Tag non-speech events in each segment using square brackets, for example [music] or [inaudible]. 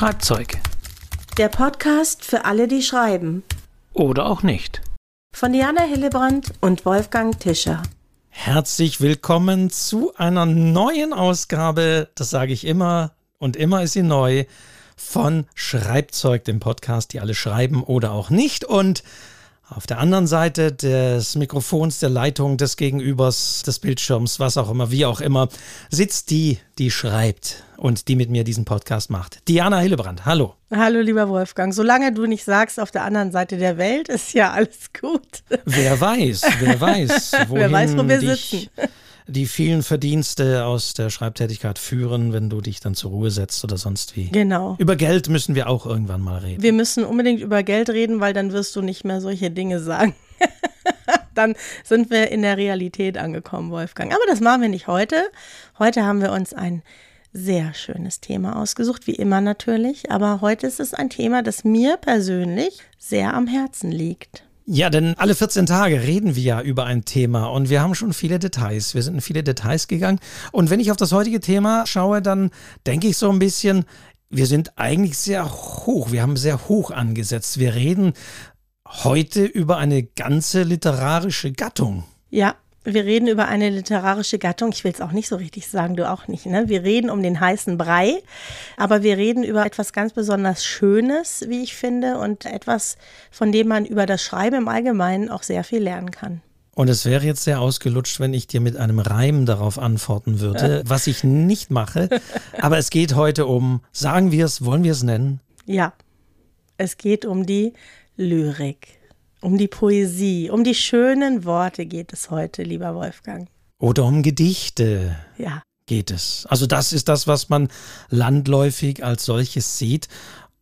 Schreibzeug. Der Podcast für alle, die schreiben. Oder auch nicht. Von Diana Hillebrand und Wolfgang Tischer. Herzlich willkommen zu einer neuen Ausgabe, das sage ich immer und immer ist sie neu, von Schreibzeug, dem Podcast, die alle schreiben oder auch nicht. Und auf der anderen Seite des Mikrofons, der Leitung, des Gegenübers, des Bildschirms, was auch immer, wie auch immer, sitzt die, die schreibt und die mit mir diesen Podcast macht. Diana Hillebrand, hallo. Hallo, lieber Wolfgang. Solange du nicht sagst, auf der anderen Seite der Welt ist ja alles gut. Wer weiß, wer weiß, [laughs] wer weiß, wo wir sitzen die vielen Verdienste aus der Schreibtätigkeit führen, wenn du dich dann zur Ruhe setzt oder sonst wie. Genau. Über Geld müssen wir auch irgendwann mal reden. Wir müssen unbedingt über Geld reden, weil dann wirst du nicht mehr solche Dinge sagen. [laughs] dann sind wir in der Realität angekommen, Wolfgang. Aber das machen wir nicht heute. Heute haben wir uns ein sehr schönes Thema ausgesucht, wie immer natürlich. Aber heute ist es ein Thema, das mir persönlich sehr am Herzen liegt. Ja, denn alle 14 Tage reden wir ja über ein Thema und wir haben schon viele Details. Wir sind in viele Details gegangen. Und wenn ich auf das heutige Thema schaue, dann denke ich so ein bisschen, wir sind eigentlich sehr hoch. Wir haben sehr hoch angesetzt. Wir reden heute über eine ganze literarische Gattung. Ja, wir reden über eine literarische Gattung. Ich will es auch nicht so richtig sagen, du auch nicht. Ne? Wir reden um den heißen Brei, aber wir reden über etwas ganz besonders Schönes, wie ich finde, und etwas, von dem man über das Schreiben im Allgemeinen auch sehr viel lernen kann. Und es wäre jetzt sehr ausgelutscht, wenn ich dir mit einem Reim darauf antworten würde, was ich nicht mache. [laughs] Aber es geht heute um, sagen wir es, wollen wir es nennen? Ja, es geht um die Lyrik. Um die Poesie, um die schönen Worte geht es heute, lieber Wolfgang. Oder um Gedichte. Ja. Geht es. Also das ist das, was man landläufig als solches sieht.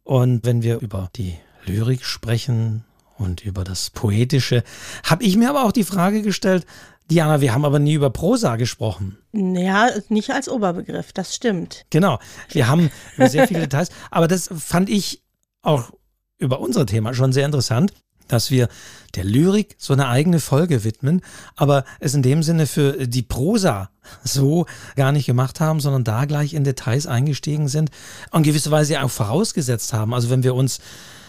Und wenn wir über die Lyrik sprechen und über das Poetische, habe ich mir aber auch die Frage gestellt, Diana, wir haben aber nie über Prosa gesprochen. Ja, nicht als Oberbegriff, das stimmt. Genau, wir haben sehr viele Details, aber das fand ich auch über unser Thema schon sehr interessant dass wir der Lyrik so eine eigene Folge widmen, aber es in dem Sinne für die Prosa so gar nicht gemacht haben, sondern da gleich in Details eingestiegen sind und gewisse Weise auch vorausgesetzt haben. Also wenn wir uns,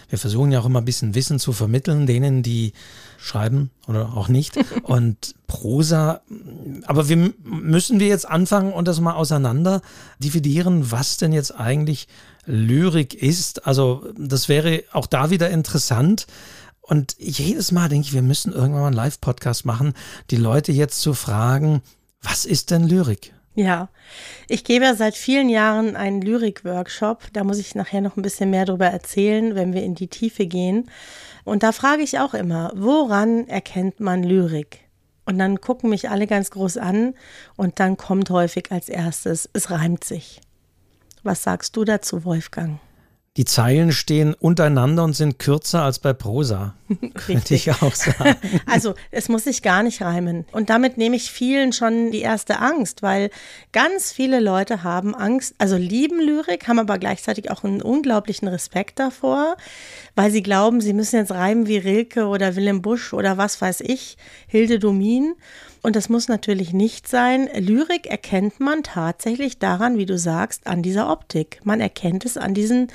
wir versuchen ja auch immer ein bisschen Wissen zu vermitteln, denen, die schreiben oder auch nicht. [laughs] Und Prosa, aber wir müssen wir jetzt anfangen und das mal auseinander dividieren, was denn jetzt eigentlich Lyrik ist. Also das wäre auch da wieder interessant und jedes Mal denke ich, wir müssen irgendwann mal einen Live-Podcast machen, die Leute jetzt zu fragen, was ist denn Lyrik? Ja, ich gebe ja seit vielen Jahren einen Lyrik-Workshop. Da muss ich nachher noch ein bisschen mehr darüber erzählen, wenn wir in die Tiefe gehen. Und da frage ich auch immer, woran erkennt man Lyrik? Und dann gucken mich alle ganz groß an und dann kommt häufig als erstes, es reimt sich. Was sagst du dazu, Wolfgang? Die Zeilen stehen untereinander und sind kürzer als bei Prosa. [laughs] Könnte ich auch sagen. [laughs] Also es muss sich gar nicht reimen. Und damit nehme ich vielen schon die erste Angst, weil ganz viele Leute haben Angst, also lieben Lyrik, haben aber gleichzeitig auch einen unglaublichen Respekt davor, weil sie glauben, sie müssen jetzt reimen wie Rilke oder Willem Busch oder was weiß ich, Hilde Domin. Und das muss natürlich nicht sein. Lyrik erkennt man tatsächlich daran, wie du sagst, an dieser Optik. Man erkennt es an diesen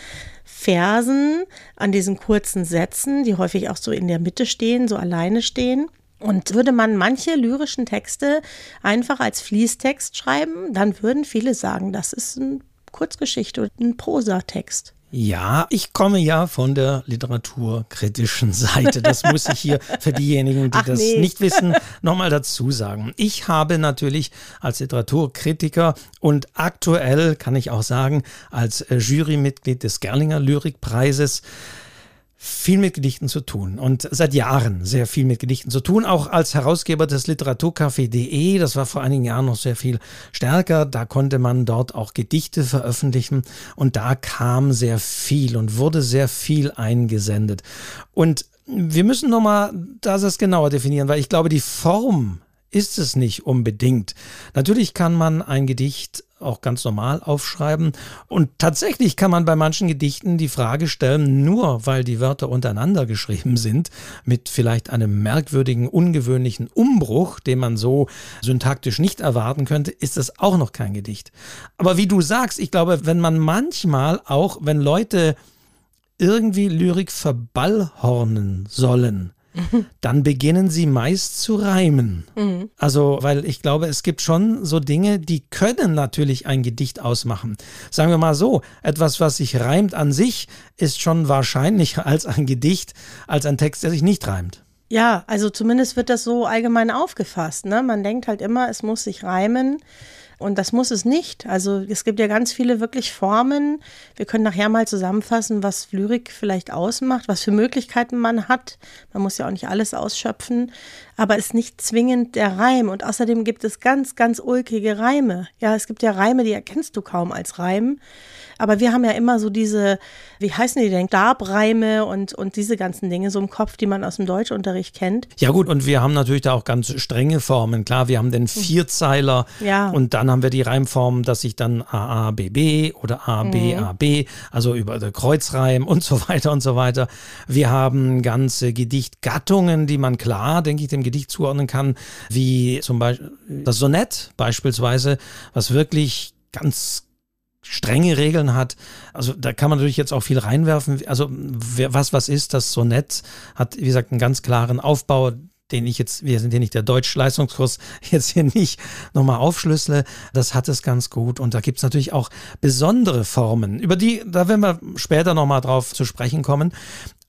Versen, an diesen kurzen Sätzen, die häufig auch so in der Mitte stehen, so alleine stehen. Und würde man manche lyrischen Texte einfach als Fließtext schreiben, dann würden viele sagen, das ist eine Kurzgeschichte und ein Prosatext. Ja, ich komme ja von der literaturkritischen [laughs] Seite. Das muss ich hier für diejenigen, die Ach, das nee. nicht wissen, [laughs] nochmal dazu sagen. Ich habe natürlich als Literaturkritiker und aktuell kann ich auch sagen, als Jurymitglied des Gerlinger Lyrikpreises viel mit Gedichten zu tun und seit Jahren sehr viel mit Gedichten zu tun, auch als Herausgeber des Literaturcafé.de, das war vor einigen Jahren noch sehr viel stärker, da konnte man dort auch Gedichte veröffentlichen und da kam sehr viel und wurde sehr viel eingesendet. Und wir müssen nochmal das genauer definieren, weil ich glaube, die Form ist es nicht unbedingt. Natürlich kann man ein Gedicht auch ganz normal aufschreiben. Und tatsächlich kann man bei manchen Gedichten die Frage stellen, nur weil die Wörter untereinander geschrieben sind, mit vielleicht einem merkwürdigen, ungewöhnlichen Umbruch, den man so syntaktisch nicht erwarten könnte, ist das auch noch kein Gedicht. Aber wie du sagst, ich glaube, wenn man manchmal auch, wenn Leute irgendwie Lyrik verballhornen sollen, dann beginnen sie meist zu reimen. Mhm. Also, weil ich glaube, es gibt schon so Dinge, die können natürlich ein Gedicht ausmachen. Sagen wir mal so, etwas, was sich reimt an sich, ist schon wahrscheinlicher [laughs] als ein Gedicht, als ein Text, der sich nicht reimt. Ja, also zumindest wird das so allgemein aufgefasst. Ne? Man denkt halt immer, es muss sich reimen. Und das muss es nicht. Also es gibt ja ganz viele wirklich Formen. Wir können nachher mal zusammenfassen, was Lyrik vielleicht ausmacht, was für Möglichkeiten man hat. Man muss ja auch nicht alles ausschöpfen, aber es ist nicht zwingend der Reim. Und außerdem gibt es ganz, ganz ulkige Reime. Ja, es gibt ja Reime, die erkennst du kaum als Reim. Aber wir haben ja immer so diese, wie heißen die denn, Stabreime und, und diese ganzen Dinge so im Kopf, die man aus dem Deutschunterricht kennt. Ja gut, und wir haben natürlich da auch ganz strenge Formen. Klar, wir haben den Vierzeiler ja. und dann haben wir die Reimform, dass sich dann AABB oder ABAB, mhm. also über Kreuzreim und so weiter und so weiter. Wir haben ganze Gedichtgattungen, die man klar, denke ich, dem Gedicht zuordnen kann, wie zum Beispiel das Sonett beispielsweise, was wirklich ganz strenge Regeln hat. Also da kann man natürlich jetzt auch viel reinwerfen. Also was was ist, das Sonett hat, wie gesagt, einen ganz klaren Aufbau, den ich jetzt, wir sind hier nicht der Deutsch-Leistungskurs, [laughs] jetzt hier nicht nochmal aufschlüssele. Das hat es ganz gut. Und da gibt es natürlich auch besondere Formen, über die, da werden wir später nochmal drauf zu sprechen kommen.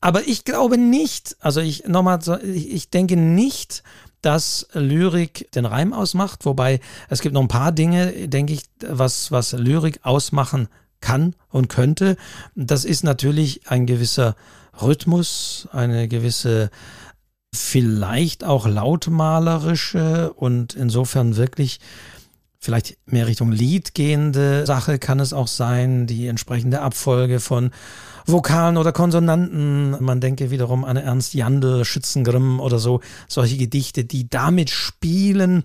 Aber ich glaube nicht, also ich nochmal, ich denke nicht, dass Lyrik den Reim ausmacht, wobei es gibt noch ein paar Dinge, denke ich, was, was Lyrik ausmachen kann und könnte. Das ist natürlich ein gewisser Rhythmus, eine gewisse vielleicht auch lautmalerische und insofern wirklich vielleicht mehr Richtung Lied gehende Sache kann es auch sein, die entsprechende Abfolge von Vokalen oder Konsonanten. Man denke wiederum an Ernst Jandl, Schützengrimm oder so, solche Gedichte, die damit spielen.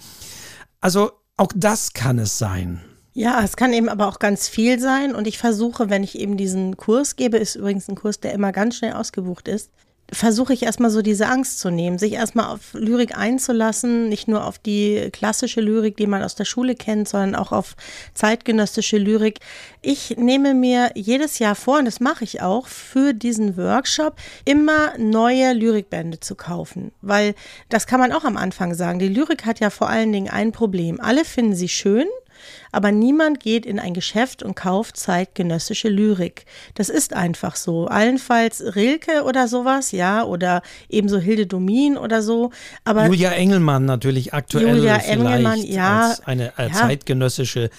Also auch das kann es sein. Ja, es kann eben aber auch ganz viel sein. Und ich versuche, wenn ich eben diesen Kurs gebe, ist übrigens ein Kurs, der immer ganz schnell ausgebucht ist, versuche ich erstmal so diese Angst zu nehmen, sich erstmal auf Lyrik einzulassen, nicht nur auf die klassische Lyrik, die man aus der Schule kennt, sondern auch auf zeitgenössische Lyrik. Ich nehme mir jedes Jahr vor, und das mache ich auch, für diesen Workshop immer neue Lyrikbände zu kaufen, weil das kann man auch am Anfang sagen. Die Lyrik hat ja vor allen Dingen ein Problem. Alle finden sie schön, aber niemand geht in ein Geschäft und kauft zeitgenössische Lyrik. Das ist einfach so. Allenfalls Rilke oder sowas, ja, oder ebenso Hilde Domin oder so. Aber Julia Engelmann natürlich aktuell Julia Engelmann, ja, als eine äh, ja. zeitgenössische,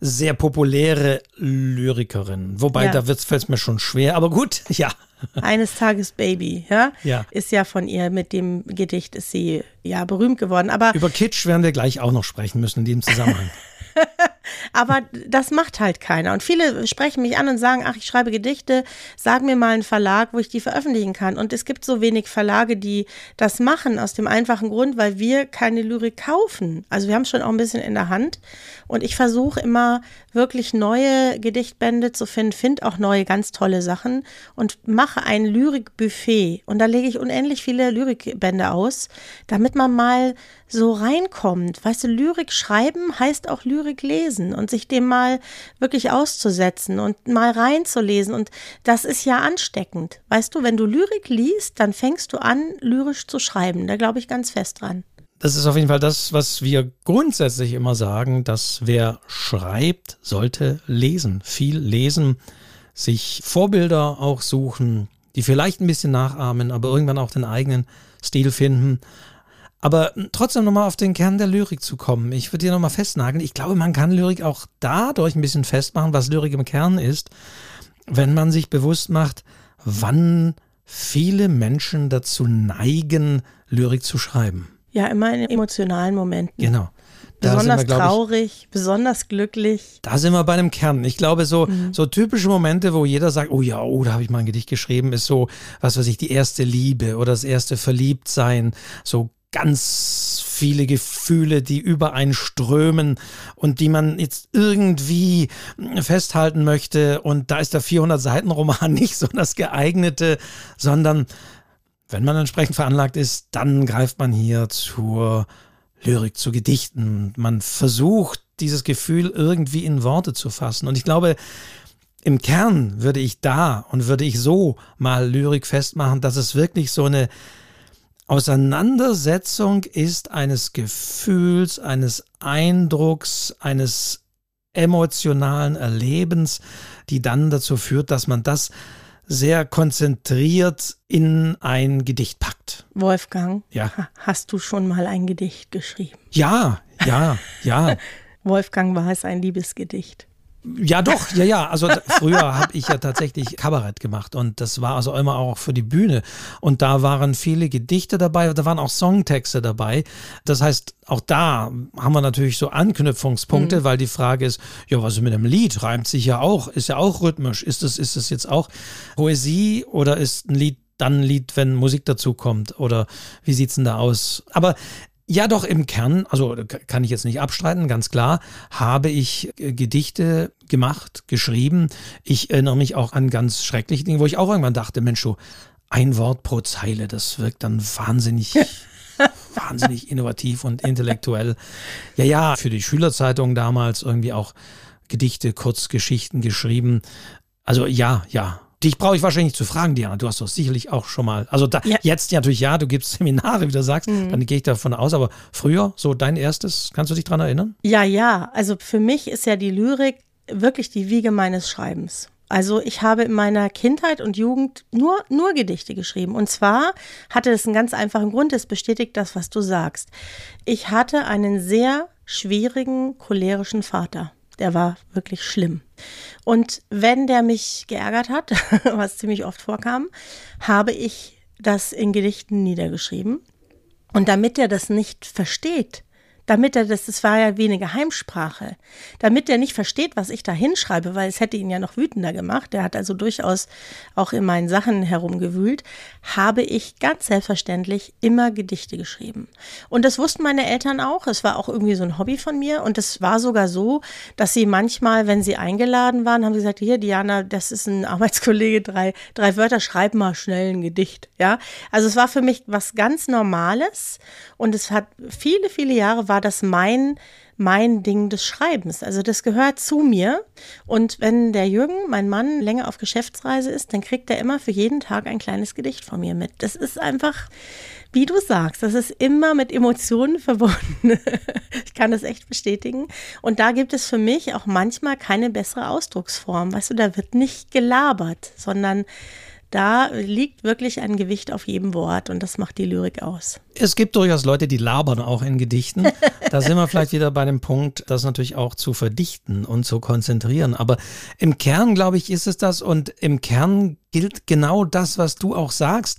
sehr populäre Lyrikerin. Wobei, ja. da fällt es mir schon schwer, aber gut, [laughs] ja. Eines Tages Baby, ja? ja? Ist ja von ihr mit dem Gedicht ist sie ja berühmt geworden. Aber über Kitsch werden wir gleich auch noch sprechen müssen in diesem Zusammenhang. [laughs] [laughs] Aber das macht halt keiner. Und viele sprechen mich an und sagen, ach, ich schreibe Gedichte, sag mir mal einen Verlag, wo ich die veröffentlichen kann. Und es gibt so wenig Verlage, die das machen, aus dem einfachen Grund, weil wir keine Lyrik kaufen. Also wir haben schon auch ein bisschen in der Hand. Und ich versuche immer wirklich neue Gedichtbände zu finden, finde auch neue ganz tolle Sachen und mache ein Lyrikbuffet. Und da lege ich unendlich viele Lyrikbände aus, damit man mal so reinkommt. Weißt du, Lyrik schreiben heißt auch Lyrik lesen und sich dem mal wirklich auszusetzen und mal reinzulesen. Und das ist ja ansteckend. Weißt du, wenn du Lyrik liest, dann fängst du an, lyrisch zu schreiben. Da glaube ich ganz fest dran. Das ist auf jeden Fall das, was wir grundsätzlich immer sagen, dass wer schreibt, sollte lesen, viel lesen, sich Vorbilder auch suchen, die vielleicht ein bisschen nachahmen, aber irgendwann auch den eigenen Stil finden aber trotzdem nochmal auf den Kern der Lyrik zu kommen. Ich würde hier nochmal festnageln. Ich glaube, man kann Lyrik auch dadurch ein bisschen festmachen, was Lyrik im Kern ist, wenn man sich bewusst macht, wann viele Menschen dazu neigen, Lyrik zu schreiben. Ja, immer in emotionalen Momenten. Genau. Da besonders wir, traurig, ich, besonders glücklich. Da sind wir bei einem Kern. Ich glaube, so, mhm. so typische Momente, wo jeder sagt, oh ja, oh, da habe ich mal ein Gedicht geschrieben, ist so, was weiß ich, die erste Liebe oder das erste Verliebtsein, so ganz viele Gefühle, die übereinströmen und die man jetzt irgendwie festhalten möchte. Und da ist der 400-Seiten-Roman [laughs] nicht so das geeignete, sondern wenn man entsprechend veranlagt ist, dann greift man hier zur Lyrik, zu Gedichten. Man versucht, dieses Gefühl irgendwie in Worte zu fassen. Und ich glaube, im Kern würde ich da und würde ich so mal Lyrik festmachen, dass es wirklich so eine Auseinandersetzung ist eines Gefühls, eines Eindrucks, eines emotionalen Erlebens, die dann dazu führt, dass man das sehr konzentriert in ein Gedicht packt. Wolfgang, ja. hast du schon mal ein Gedicht geschrieben? Ja, ja, ja. [laughs] Wolfgang war es ein Liebesgedicht. Ja, doch, ja, ja. Also früher habe ich ja tatsächlich Kabarett gemacht und das war also immer auch für die Bühne. Und da waren viele Gedichte dabei, da waren auch Songtexte dabei. Das heißt, auch da haben wir natürlich so Anknüpfungspunkte, mhm. weil die Frage ist, ja, was ist mit einem Lied? Reimt sich ja auch, ist ja auch rhythmisch. Ist es, ist es jetzt auch Poesie oder ist ein Lied dann ein Lied, wenn Musik dazu kommt? Oder wie sieht's denn da aus? Aber ja, doch im Kern, also kann ich jetzt nicht abstreiten, ganz klar, habe ich äh, Gedichte gemacht, geschrieben. Ich erinnere mich auch an ganz schreckliche Dinge, wo ich auch irgendwann dachte, Mensch, so ein Wort pro Zeile, das wirkt dann wahnsinnig, [laughs] wahnsinnig innovativ und intellektuell. Ja, ja, für die Schülerzeitung damals irgendwie auch Gedichte, Kurzgeschichten geschrieben. Also ja, ja, Dich brauche ich wahrscheinlich nicht zu fragen, Diana. Du hast doch sicherlich auch schon mal. Also da, ja. jetzt natürlich ja, du gibst [laughs] Seminare, wie du sagst, mhm. dann gehe ich davon aus. Aber früher, so dein erstes, kannst du dich daran erinnern? Ja, ja. Also für mich ist ja die Lyrik wirklich die Wiege meines Schreibens. Also ich habe in meiner Kindheit und Jugend nur, nur Gedichte geschrieben. Und zwar hatte es einen ganz einfachen Grund, es bestätigt das, was du sagst. Ich hatte einen sehr schwierigen, cholerischen Vater der war wirklich schlimm. Und wenn der mich geärgert hat, [laughs] was ziemlich oft vorkam, habe ich das in Gedichten niedergeschrieben. Und damit er das nicht versteht, damit er das, das war ja wie eine Geheimsprache, damit er nicht versteht, was ich da hinschreibe, weil es hätte ihn ja noch wütender gemacht, der hat also durchaus auch in meinen Sachen herumgewühlt, habe ich ganz selbstverständlich immer Gedichte geschrieben. Und das wussten meine Eltern auch, es war auch irgendwie so ein Hobby von mir und es war sogar so, dass sie manchmal, wenn sie eingeladen waren, haben sie gesagt, hier Diana, das ist ein Arbeitskollege, drei, drei Wörter, schreib mal schnell ein Gedicht, ja. Also es war für mich was ganz Normales und es hat viele, viele Jahre war das mein, mein Ding des Schreibens. Also das gehört zu mir. Und wenn der Jürgen, mein Mann, länger auf Geschäftsreise ist, dann kriegt er immer für jeden Tag ein kleines Gedicht von mir mit. Das ist einfach, wie du sagst, das ist immer mit Emotionen [laughs] verbunden. ich kann das echt bestätigen. Und da gibt es für mich auch manchmal keine bessere Ausdrucksform. Weißt du, da wird nicht gelabert, sondern da liegt wirklich ein Gewicht auf jedem Wort und das macht die Lyrik aus. Es gibt durchaus Leute, die labern auch in Gedichten. Da sind wir vielleicht wieder bei dem Punkt, das natürlich auch zu verdichten und zu konzentrieren. Aber im Kern, glaube ich, ist es das und im Kern gilt genau das, was du auch sagst.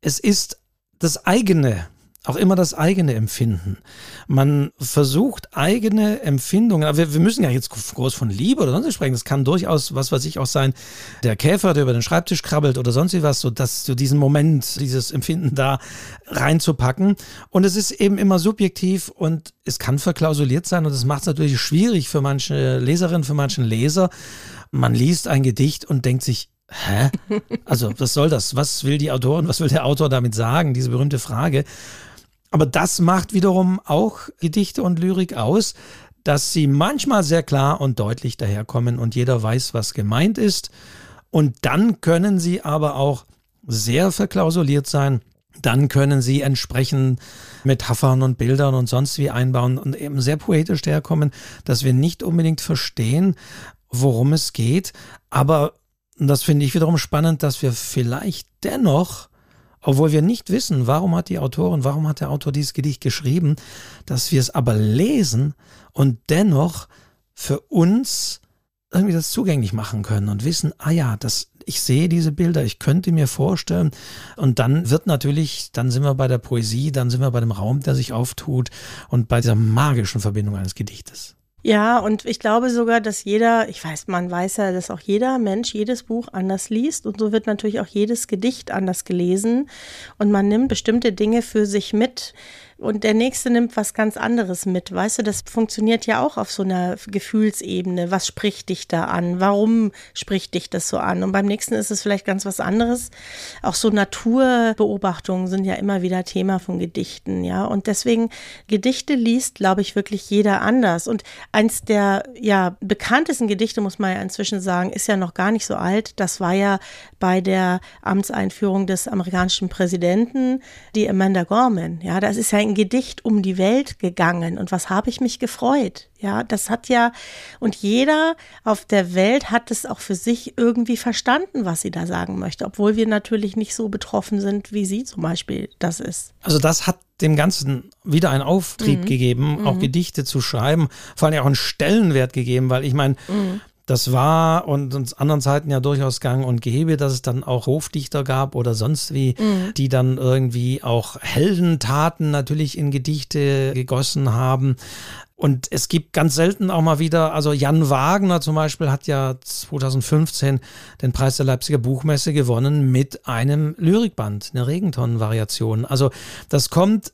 Es ist das eigene auch immer das eigene Empfinden. Man versucht eigene Empfindungen, aber wir, wir müssen ja jetzt groß von Liebe oder sonst sprechen. Das kann durchaus, was weiß ich, auch sein, der Käfer, der über den Schreibtisch krabbelt oder sonst was, so dass du diesen Moment, dieses Empfinden da reinzupacken. Und es ist eben immer subjektiv und es kann verklausuliert sein und das macht es natürlich schwierig für manche Leserinnen, für manchen Leser. Man liest ein Gedicht und denkt sich, Hä? Also, was soll das? Was will die Autorin, was will der Autor damit sagen? Diese berühmte Frage. Aber das macht wiederum auch Gedichte und Lyrik aus, dass sie manchmal sehr klar und deutlich daherkommen und jeder weiß, was gemeint ist. Und dann können sie aber auch sehr verklausuliert sein. Dann können sie entsprechend Metaphern und Bildern und sonst wie einbauen und eben sehr poetisch daherkommen, dass wir nicht unbedingt verstehen, worum es geht. Aber das finde ich wiederum spannend, dass wir vielleicht dennoch obwohl wir nicht wissen, warum hat die Autorin, warum hat der Autor dieses Gedicht geschrieben, dass wir es aber lesen und dennoch für uns irgendwie das zugänglich machen können und wissen, ah ja, das, ich sehe diese Bilder, ich könnte mir vorstellen. Und dann wird natürlich, dann sind wir bei der Poesie, dann sind wir bei dem Raum, der sich auftut und bei dieser magischen Verbindung eines Gedichtes. Ja, und ich glaube sogar, dass jeder, ich weiß, man weiß ja, dass auch jeder Mensch jedes Buch anders liest und so wird natürlich auch jedes Gedicht anders gelesen und man nimmt bestimmte Dinge für sich mit. Und der nächste nimmt was ganz anderes mit. Weißt du, das funktioniert ja auch auf so einer Gefühlsebene. Was spricht dich da an? Warum spricht dich das so an? Und beim nächsten ist es vielleicht ganz was anderes. Auch so Naturbeobachtungen sind ja immer wieder Thema von Gedichten, ja. Und deswegen Gedichte liest, glaube ich, wirklich jeder anders. Und eins der ja bekanntesten Gedichte, muss man ja inzwischen sagen, ist ja noch gar nicht so alt. Das war ja bei der Amtseinführung des amerikanischen Präsidenten, die Amanda Gorman. Ja, das ist ja ein Gedicht um die Welt gegangen. Und was habe ich mich gefreut? Ja, das hat ja, und jeder auf der Welt hat es auch für sich irgendwie verstanden, was sie da sagen möchte, obwohl wir natürlich nicht so betroffen sind, wie sie zum Beispiel das ist. Also das hat dem Ganzen wieder einen Auftrieb mhm. gegeben, auch mhm. Gedichte zu schreiben, vor allem auch einen Stellenwert gegeben, weil ich meine, mhm. Das war und uns anderen Zeiten ja durchaus gang und gäbe, dass es dann auch Hofdichter gab oder sonst wie, mhm. die dann irgendwie auch Heldentaten natürlich in Gedichte gegossen haben. Und es gibt ganz selten auch mal wieder, also Jan Wagner zum Beispiel hat ja 2015 den Preis der Leipziger Buchmesse gewonnen mit einem Lyrikband, eine Regentonnenvariation. Also das kommt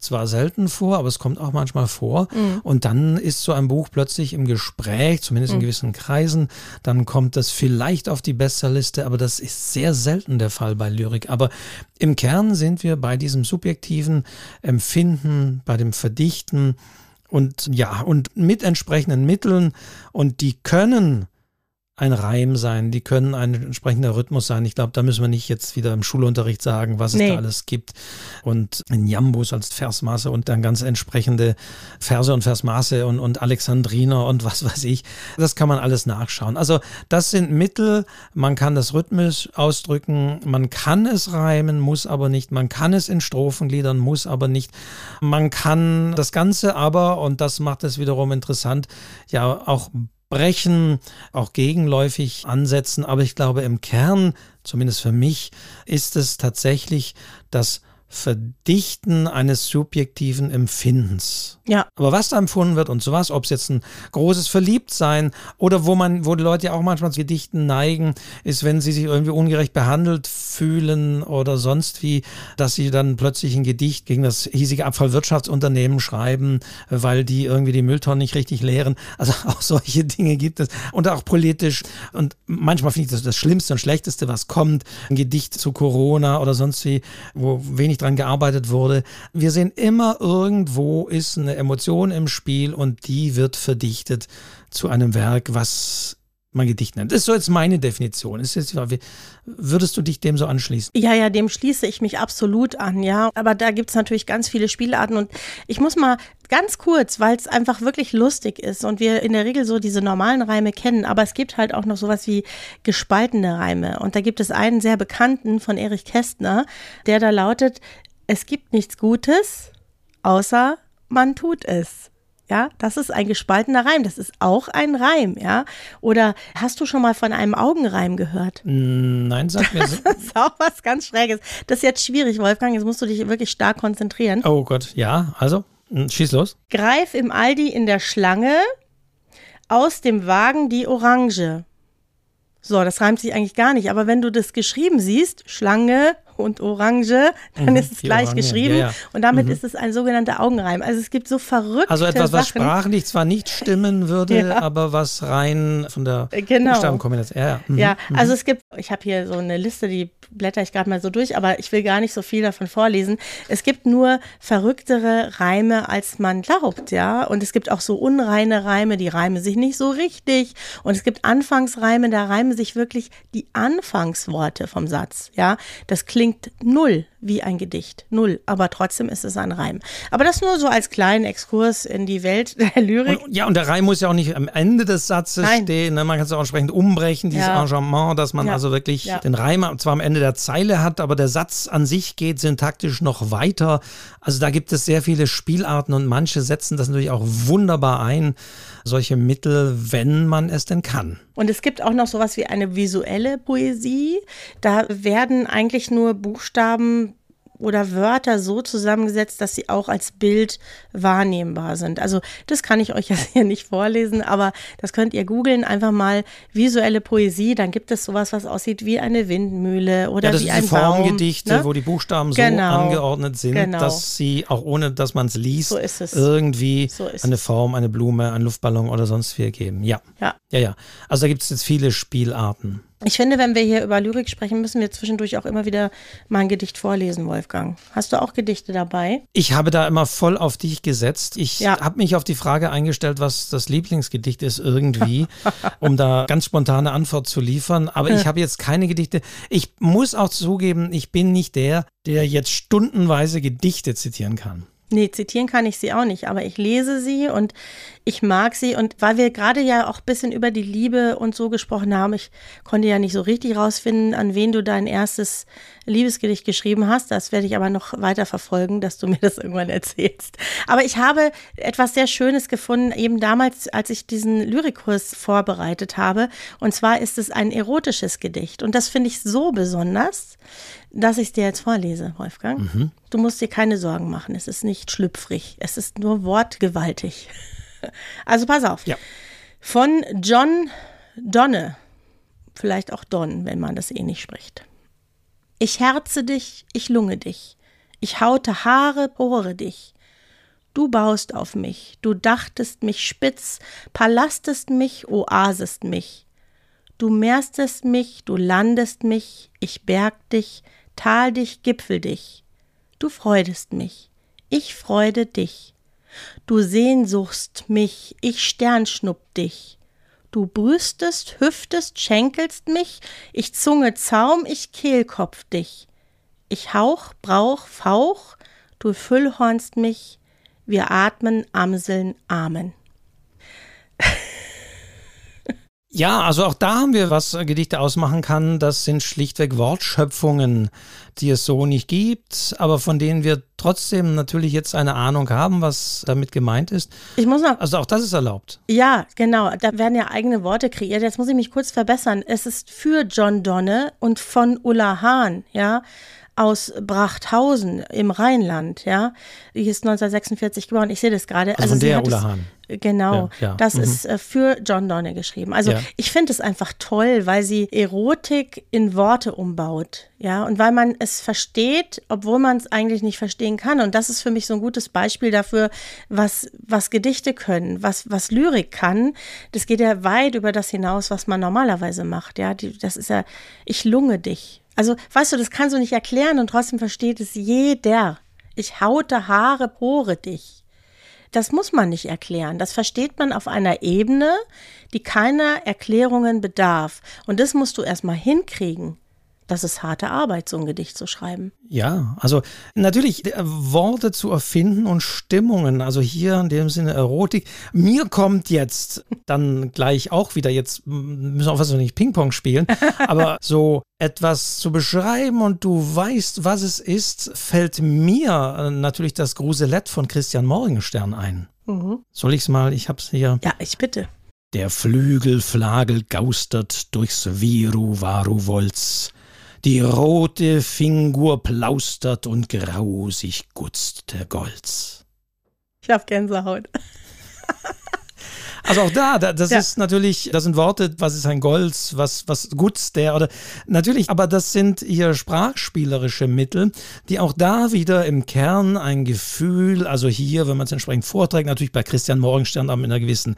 zwar selten vor, aber es kommt auch manchmal vor. Mhm. Und dann ist so ein Buch plötzlich im Gespräch, zumindest in mhm. gewissen Kreisen. Dann kommt das vielleicht auf die Bestsellerliste, aber das ist sehr selten der Fall bei Lyrik. Aber im Kern sind wir bei diesem subjektiven Empfinden, bei dem Verdichten und ja, und mit entsprechenden Mitteln. Und die können ein Reim sein, die können ein entsprechender Rhythmus sein. Ich glaube, da müssen wir nicht jetzt wieder im Schulunterricht sagen, was nee. es da alles gibt. Und ein Jambus als Versmaße und dann ganz entsprechende Verse und Versmaße und, und Alexandriner und was weiß ich. Das kann man alles nachschauen. Also das sind Mittel, man kann das rhythmisch ausdrücken, man kann es reimen, muss aber nicht, man kann es in Strophen gliedern, muss aber nicht. Man kann das Ganze aber, und das macht es wiederum interessant, ja auch brechen, auch gegenläufig ansetzen. Aber ich glaube, im Kern, zumindest für mich, ist es tatsächlich das Verdichten eines subjektiven Empfindens. Ja. Aber was da empfunden wird und sowas, ob es jetzt ein großes Verliebtsein oder wo man, wo die Leute ja auch manchmal zu Gedichten neigen, ist, wenn sie sich irgendwie ungerecht behandelt fühlen oder sonst wie, dass sie dann plötzlich ein Gedicht gegen das hiesige Abfallwirtschaftsunternehmen schreiben, weil die irgendwie die Mülltonnen nicht richtig leeren. Also [laughs] auch solche Dinge gibt es. Und auch politisch. Und manchmal finde ich das das Schlimmste und Schlechteste, was kommt. Ein Gedicht zu Corona oder sonst wie, wo wenig dran gearbeitet wurde. Wir sehen immer irgendwo ist eine Emotion im Spiel und die wird verdichtet zu einem Werk, was man Gedicht nennt. Das ist so jetzt meine Definition. Ist jetzt, würdest du dich dem so anschließen? Ja, ja, dem schließe ich mich absolut an, ja. Aber da gibt es natürlich ganz viele Spielarten und ich muss mal ganz kurz, weil es einfach wirklich lustig ist und wir in der Regel so diese normalen Reime kennen, aber es gibt halt auch noch sowas wie gespaltene Reime. Und da gibt es einen sehr bekannten von Erich Kästner, der da lautet, es gibt nichts Gutes, außer man tut es. Ja, das ist ein gespaltener Reim. Das ist auch ein Reim, ja. Oder hast du schon mal von einem Augenreim gehört? Nein, sag mir so. [laughs] das ist auch was ganz Schräges. Das ist jetzt schwierig, Wolfgang. Jetzt musst du dich wirklich stark konzentrieren. Oh Gott, ja, also, schieß los. Greif im Aldi in der Schlange aus dem Wagen die Orange. So, das reimt sich eigentlich gar nicht. Aber wenn du das geschrieben siehst, Schlange, und Orange, dann mhm, ist es gleich Orange. geschrieben. Ja, ja. Und damit mhm. ist es ein sogenannter Augenreim. Also es gibt so verrückte Also etwas, was Sachen. sprachlich zwar nicht [laughs] stimmen würde, ja. aber was rein von der genau. Buchstabenkombination. Ja, mhm. ja, mhm. also es gibt, ich habe hier so eine Liste, die blätter ich gerade mal so durch, aber ich will gar nicht so viel davon vorlesen. Es gibt nur verrücktere Reime, als man glaubt, ja. Und es gibt auch so unreine Reime, die reimen sich nicht so richtig. Und es gibt Anfangsreime, da reimen sich wirklich die Anfangsworte vom Satz, ja. Das klingt klingt null wie ein Gedicht. Null. Aber trotzdem ist es ein Reim. Aber das nur so als kleinen Exkurs in die Welt [laughs] der Lyrik. Und, ja, und der Reim muss ja auch nicht am Ende des Satzes Nein. stehen. Ne? Man kann es auch entsprechend umbrechen, dieses ja. Arrangement, dass man ja. also wirklich ja. den Reim zwar am Ende der Zeile hat, aber der Satz an sich geht syntaktisch noch weiter. Also da gibt es sehr viele Spielarten und manche setzen das natürlich auch wunderbar ein, solche Mittel, wenn man es denn kann. Und es gibt auch noch sowas wie eine visuelle Poesie. Da werden eigentlich nur Buchstaben oder Wörter so zusammengesetzt, dass sie auch als Bild wahrnehmbar sind. Also das kann ich euch [laughs] jetzt hier nicht vorlesen, aber das könnt ihr googeln, einfach mal visuelle Poesie, dann gibt es sowas, was aussieht wie eine Windmühle oder ja, das wie ein Formgedichte, ne? wo die Buchstaben Genau. so angeordnet sind, Genau. dass sie, auch ohne dass man es liest, So irgendwie So eine. Form, eine Blume, einen Luftballon oder sonst viel geben. Ja. Ja. Ja, ja. Also da gibt es jetzt viele Spielarten. Ich finde, wenn wir hier über Lyrik sprechen, müssen wir zwischendurch auch immer wieder mal ein Gedicht vorlesen, Wolfgang. Hast du auch Gedichte dabei? Ich habe da immer voll auf dich gesetzt. Ich Ja. habe mich auf die Frage eingestellt, was das Lieblingsgedicht ist irgendwie, [laughs] um da ganz spontane Antwort zu liefern. Aber ich habe jetzt keine Gedichte. Ich muss auch zugeben, ich bin nicht der, der jetzt stundenweise Gedichte zitieren kann. Nee, zitieren kann ich sie auch nicht, aber ich lese sie und ich mag sie. Und weil wir gerade ja auch ein bisschen über die Liebe und so gesprochen haben, ich konnte ja nicht so richtig rausfinden, an wen du dein erstes Liebesgedicht geschrieben hast. Das werde ich aber noch weiter verfolgen, dass du [laughs] mir das irgendwann erzählst. Aber ich habe etwas sehr Schönes gefunden, eben damals, als ich diesen Lyrikkurs vorbereitet habe. Und zwar ist es ein erotisches Gedicht. Und das finde ich so besonders, dass ich es dir jetzt vorlese, Wolfgang. Du musst dir keine Sorgen machen. Es ist nicht schlüpfrig. Es ist nur wortgewaltig. [laughs] [laughs] Also pass auf. Ja. Von John Donne. Vielleicht auch Don, wenn man das eh nicht spricht. Ich herze dich, ich lunge dich. Ich haute Haare, pore dich. Du baust auf mich, du dachtest mich spitz, palastest mich, oasest mich. Du mehrstest mich, du landest mich, ich berg dich, tal dich, gipfel dich. Du freudest mich, ich freude dich. Du sehnsuchst mich, ich sternschnupp dich. Du brüstest, hüftest, schenkelst mich, ich Zunge zaum, ich kehlkopf dich. Ich hauch, brauch, fauch, du füllhornst mich, wir atmen, amseln, amen. Ja, also auch da haben wir, was Gedichte ausmachen kann. Das sind schlichtweg Wortschöpfungen, die es so nicht gibt, aber von denen wir trotzdem natürlich jetzt eine Ahnung haben, was damit gemeint ist. Ich muss noch Also auch das ist erlaubt. Ja, genau. Da werden ja eigene Worte kreiert. Jetzt muss ich mich kurz verbessern. Es ist für John Donne und von Ulla Hahn, ja, aus Brachthausen im Rheinland, ja. Die ist 1946 geboren. Ich sehe das gerade. Also von sie der Ulla Hahn. Genau, Ja, ja. das Mhm. ist äh, für John Donne geschrieben. Also Ja. ich finde es einfach toll, weil sie Erotik in Worte umbaut, ja, und weil man es versteht, obwohl man es eigentlich nicht verstehen kann. Und das ist für mich so ein gutes Beispiel dafür, was, was Gedichte können, was, was Lyrik kann. Das geht ja weit über das hinaus, was man normalerweise macht, ja. Die, das ist ja, ich lunge dich. Also, weißt du, das kannst du nicht erklären und trotzdem versteht es jeder. Ich haute Haare, pore dich. Das muss man nicht erklären. Das versteht man auf einer Ebene, die keiner Erklärungen bedarf. Und das musst du erstmal hinkriegen. Das ist harte Arbeit, so ein Gedicht zu schreiben. Ja, also natürlich äh, Worte zu erfinden und Stimmungen, also hier in dem Sinne Erotik. Mir kommt jetzt [laughs] dann gleich auch wieder, jetzt müssen wir auch was nicht Ping-Pong spielen, aber [laughs] so etwas zu beschreiben und du weißt, was es ist, fällt mir äh, natürlich das Gruselett von Christian Morgenstern ein. Soll ich es mal, ich hab's hier. Ja, ich bitte. Der Flügelflagel gaustert durchs Viru-Varu-Wolz. Die rote Fingur plaustert und grausig gutzt der Golz. Ich habe Gänsehaut. [laughs] Also auch da, da das Ja. ist natürlich, das sind Worte, was ist ein Golz, was, was gutzt der oder natürlich, aber das sind hier sprachspielerische Mittel, die auch da wieder im Kern ein Gefühl, also hier, wenn man es entsprechend vorträgt, natürlich bei Christian Morgenstern auch mit einer gewissen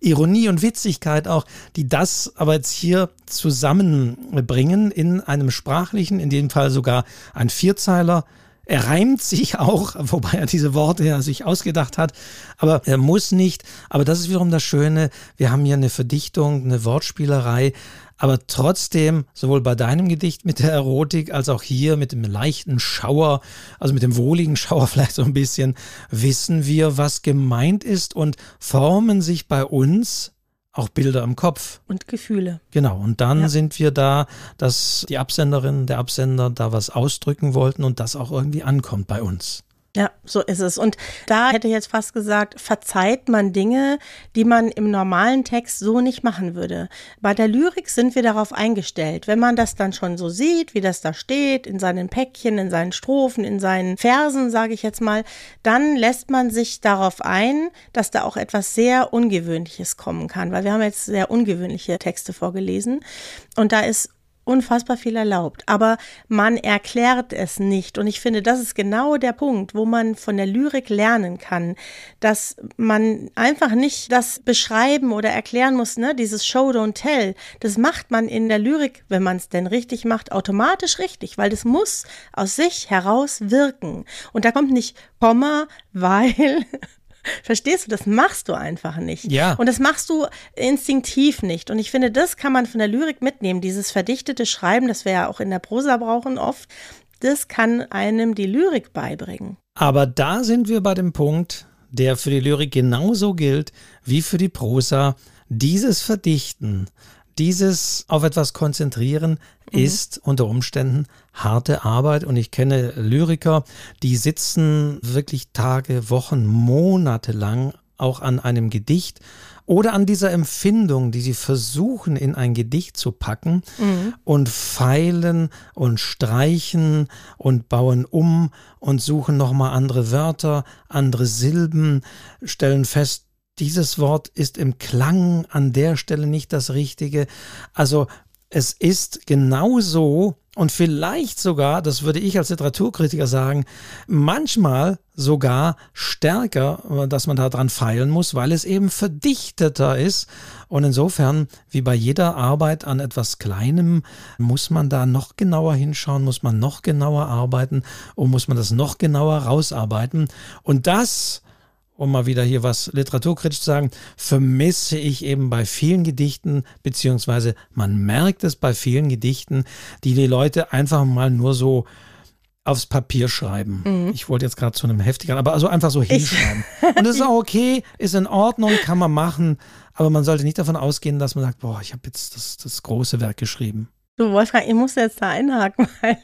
Ironie und Witzigkeit auch, die das aber jetzt hier zusammenbringen in einem sprachlichen, in dem Fall sogar ein Vierzeiler, er reimt sich auch, wobei er diese Worte ja sich ausgedacht hat, aber er muss nicht. Aber das ist wiederum das Schöne. Wir haben hier eine Verdichtung, eine Wortspielerei, aber trotzdem, sowohl bei deinem Gedicht mit der Erotik als auch hier mit dem leichten Schauer, also mit dem wohligen Schauer [laughs] vielleicht so ein bisschen, wissen wir, was gemeint ist und formen sich bei uns auch Bilder im Kopf. Und Gefühle. Genau, und dann Ja. sind wir da, dass die Absenderin, der Absender da was ausdrücken wollten und das auch irgendwie ankommt bei uns. Ja, so ist es. Und da hätte ich jetzt fast gesagt, verzeiht man Dinge, die man im normalen Text so nicht machen würde. Bei der Lyrik sind wir darauf eingestellt. Wenn man das dann schon so sieht, wie das da steht, in seinen Päckchen, in seinen Strophen, in seinen Versen, sage ich jetzt mal, dann lässt man sich darauf ein, dass da auch etwas sehr Ungewöhnliches kommen kann. Weil wir haben jetzt sehr ungewöhnliche Texte vorgelesen. Und da ist unfassbar viel erlaubt. Aber man erklärt es nicht. Und ich finde, das ist genau der Punkt, wo man von der Lyrik lernen kann, dass man einfach nicht das beschreiben oder erklären muss, ne, dieses Show, don't tell. Das macht man in der Lyrik, wenn man es denn richtig macht, automatisch richtig, weil das muss aus sich heraus wirken. Und da kommt nicht Komma, [laughs] weil Verstehst du? Das machst du einfach nicht. Ja. Und das machst du instinktiv nicht. Und ich finde, das kann man von der Lyrik mitnehmen. Dieses verdichtete Schreiben, das wir ja auch in der Prosa brauchen oft, das kann einem die Lyrik beibringen. Aber da sind wir bei dem Punkt, der für die Lyrik genauso gilt wie für die Prosa. Dieses Verdichten, dieses auf etwas konzentrieren mhm. ist unter Umständen harte Arbeit und ich kenne Lyriker, die sitzen wirklich Tage, Wochen, Monate lang auch an einem Gedicht oder an dieser Empfindung, die sie versuchen in ein Gedicht zu packen mhm. und feilen und streichen und bauen um und suchen nochmal andere Wörter, andere Silben, stellen fest, dieses Wort ist im Klang an der Stelle nicht das Richtige. Also es ist genauso und vielleicht sogar, das würde ich als Literaturkritiker sagen, manchmal sogar stärker, dass man da dran feilen muss, weil es eben verdichteter ist. Und insofern, wie bei jeder Arbeit an etwas Kleinem, muss man da noch genauer hinschauen, muss man noch genauer arbeiten und muss man das noch genauer rausarbeiten. Und das um mal wieder hier was literaturkritisch zu sagen, vermisse ich eben bei vielen Gedichten, beziehungsweise man merkt es bei vielen Gedichten, die die Leute einfach mal nur so aufs Papier schreiben. Mhm. Ich wollte jetzt gerade zu einem heftigeren, aber also einfach so hinschreiben. Ich. Und das ist auch okay, ist in Ordnung, kann man machen, aber man sollte nicht davon ausgehen, dass man sagt, boah, ich habe jetzt das, das große Werk geschrieben. Du Wolfgang, ich muss jetzt da einhaken, [laughs] weil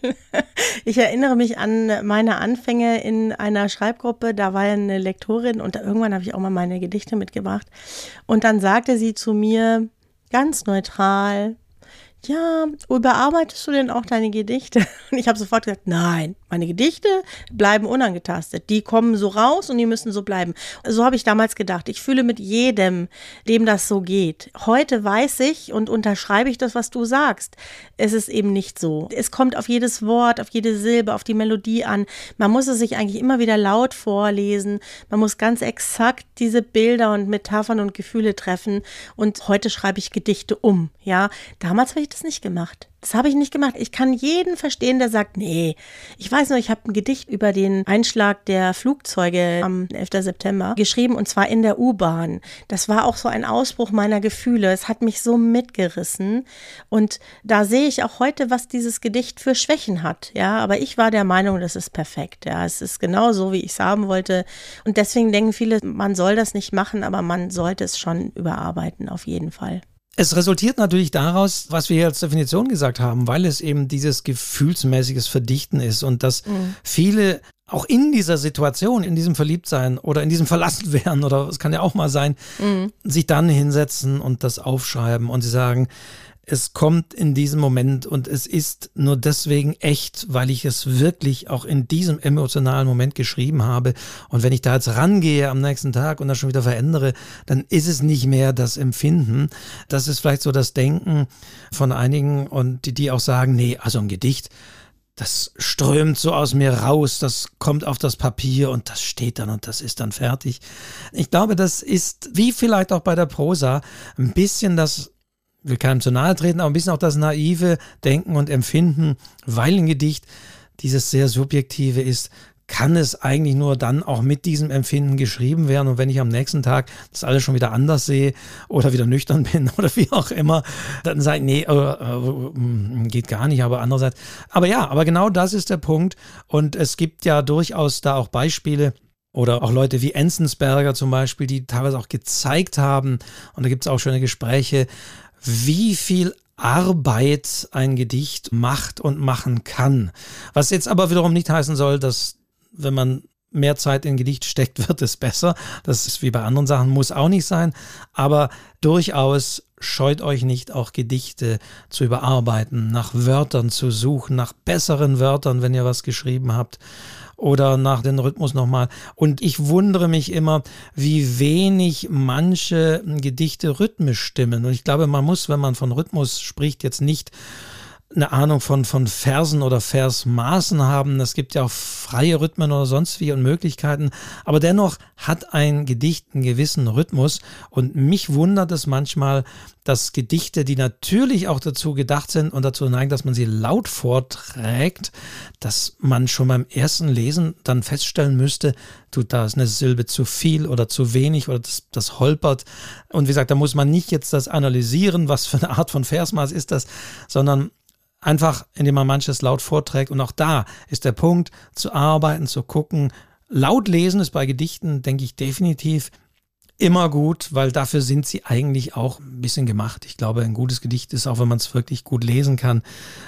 ich erinnere mich an meine Anfänge in einer Schreibgruppe. Da war eine Lektorin und irgendwann habe ich auch mal meine Gedichte mitgebracht. Und dann sagte sie zu mir ganz neutral, ja, überarbeitest du denn auch deine Gedichte? [laughs] Und ich habe sofort gesagt, nein, meine Gedichte bleiben unangetastet. Die kommen so raus und die müssen so bleiben. So habe ich damals gedacht. Ich fühle mit jedem, dem das so geht. Heute weiß ich und unterschreibe ich das, was du sagst. Es ist eben nicht so. Es kommt auf jedes Wort, auf jede Silbe, auf die Melodie an. Man muss es sich eigentlich immer wieder laut vorlesen. Man muss ganz exakt diese Bilder und Metaphern und Gefühle treffen. Und heute schreibe ich Gedichte um. Ja, damals habe ich das nicht gemacht. Das habe ich nicht gemacht. Ich kann jeden verstehen, der sagt, nee, ich weiß nur, ich habe ein Gedicht über den Einschlag der Flugzeuge am 11. September geschrieben und zwar in der U-Bahn. Das war auch so ein Ausbruch meiner Gefühle. Es hat mich so mitgerissen und da sehe ich auch heute, was dieses Gedicht für Schwächen hat. Ja, aber ich war der Meinung, das ist perfekt. Ja, es ist genau so, wie ich es haben wollte und deswegen denken viele, man soll das nicht machen, aber man sollte es schon überarbeiten, auf jeden Fall. Es resultiert natürlich daraus, was wir hier als Definition gesagt haben, weil es eben dieses gefühlsmäßiges Verdichten ist und dass mhm. viele auch in dieser Situation, in diesem Verliebtsein oder in diesem Verlassenwerden [laughs] oder es kann ja auch mal sein, mhm. sich dann hinsetzen und das aufschreiben und sie sagen, es kommt in diesem Moment und es ist nur deswegen echt, weil ich es wirklich auch in diesem emotionalen Moment geschrieben habe. Und wenn ich da jetzt rangehe am nächsten Tag und das schon wieder verändere, dann ist es nicht mehr das Empfinden. Das ist vielleicht so das Denken von einigen und die, die auch sagen, nee, also ein Gedicht, das strömt so aus mir raus, das kommt auf das Papier und das steht dann und das ist dann fertig. Ich glaube, das ist, wie vielleicht auch bei der Prosa, ein bisschen das will keinem zu nahe treten, aber ein bisschen auch das naive Denken und Empfinden, weil ein Gedicht dieses sehr subjektive ist, kann es eigentlich nur dann auch mit diesem Empfinden geschrieben werden. Und wenn ich am nächsten Tag das alles schon wieder anders sehe oder wieder nüchtern [laughs] bin oder wie auch immer, dann sage ich, nee, äh, äh, geht gar nicht. Aber andererseits, aber ja, aber genau das ist der Punkt. Und es gibt ja durchaus da auch Beispiele, oder auch Leute wie Enzensberger zum Beispiel, die teilweise auch gezeigt haben, und da gibt es auch schöne Gespräche, wie viel Arbeit ein Gedicht macht und machen kann. Was jetzt aber wiederum nicht heißen soll, dass wenn man mehr Zeit in Gedicht steckt, [laughs] wird es besser. Das ist wie bei anderen Sachen, muss auch nicht sein. Aber durchaus scheut euch nicht, auch Gedichte zu überarbeiten, nach Wörtern zu suchen, nach besseren Wörtern, wenn ihr was geschrieben habt oder nach dem Rhythmus nochmal. Und ich wundere mich immer, wie wenig manche Gedichte rhythmisch stimmen. Und ich glaube, man muss, wenn man von Rhythmus spricht, jetzt nicht eine Ahnung von, von Versen oder Versmaßen haben. Es gibt ja auch freie Rhythmen oder sonst wie und Möglichkeiten. Aber dennoch hat ein Gedicht einen gewissen Rhythmus. Und mich wundert es manchmal, dass Gedichte, die natürlich auch dazu gedacht sind und dazu neigen, dass man sie laut vorträgt, dass man schon beim ersten Lesen dann feststellen müsste, du, da ist eine Silbe zu viel oder zu wenig oder das, das holpert. Und wie gesagt, da muss man nicht jetzt das analysieren, was für eine Art von Versmaß ist das, sondern Einfach, indem man manches laut vorträgt. Und auch da ist der Punkt, zu arbeiten, zu gucken. Laut lesen ist bei Gedichten, denke ich, definitiv immer gut, weil dafür sind sie eigentlich auch ein bisschen gemacht. Ich glaube, ein gutes Gedicht ist auch, wenn man es wirklich gut lesen kann.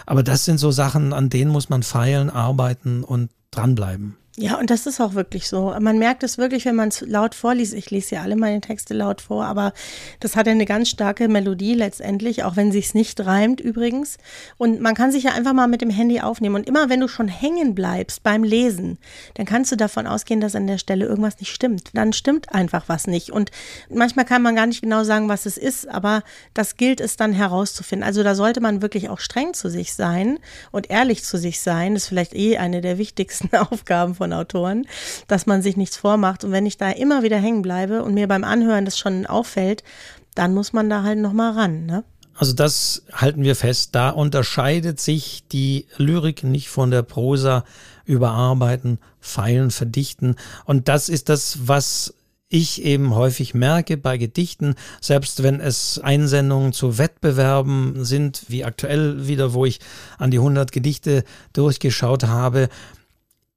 Aber das sind so Sachen, an denen muss man feilen, arbeiten und dranbleiben. Ja, und das ist auch wirklich so. Man merkt es wirklich, wenn man es laut vorliest. Ich lese ja alle meine Texte laut vor, aber das hat ja eine ganz starke Melodie letztendlich, auch wenn sich's nicht reimt übrigens. Und man kann sich ja einfach mal mit dem Handy aufnehmen. Und immer wenn du schon hängen bleibst beim Lesen, dann kannst du davon ausgehen, dass an der Stelle irgendwas nicht stimmt. Dann stimmt einfach was nicht. Und manchmal kann man gar nicht genau sagen, was es ist, aber das gilt es dann herauszufinden. Also da sollte man wirklich auch streng zu sich sein und ehrlich zu sich sein. Das ist vielleicht eh eine der wichtigsten [laughs] Aufgaben von Autoren, dass man sich nichts vormacht. Und wenn ich da immer wieder hängen bleibe und mir beim Anhören das schon auffällt, dann muss man da halt nochmal ran. Ne? Also das halten wir fest. Da unterscheidet sich die Lyrik nicht von der Prosa. Überarbeiten, feilen, verdichten. Und das ist das, was ich eben häufig merke bei Gedichten, selbst wenn es Einsendungen zu Wettbewerben sind, wie aktuell wieder, wo ich an die 100 Gedichte durchgeschaut habe,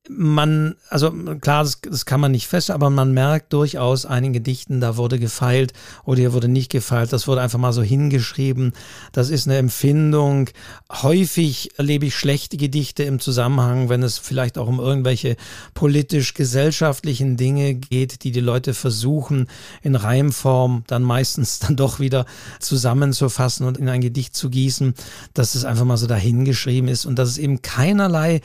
man, also klar, das, das, kann man nicht fest, aber man merkt durchaus einigen Gedichten, da wurde gefeilt oder hier wurde nicht gefeilt, das wurde einfach mal so hingeschrieben. Das ist eine Empfindung. Häufig erlebe ich schlechte Gedichte im Zusammenhang, wenn es vielleicht auch um irgendwelche politisch-gesellschaftlichen Dinge geht, die die Leute versuchen in Reimform dann meistens [laughs] dann doch wieder zusammenzufassen und in ein Gedicht zu gießen, dass es einfach mal so dahingeschrieben ist und dass es eben keinerlei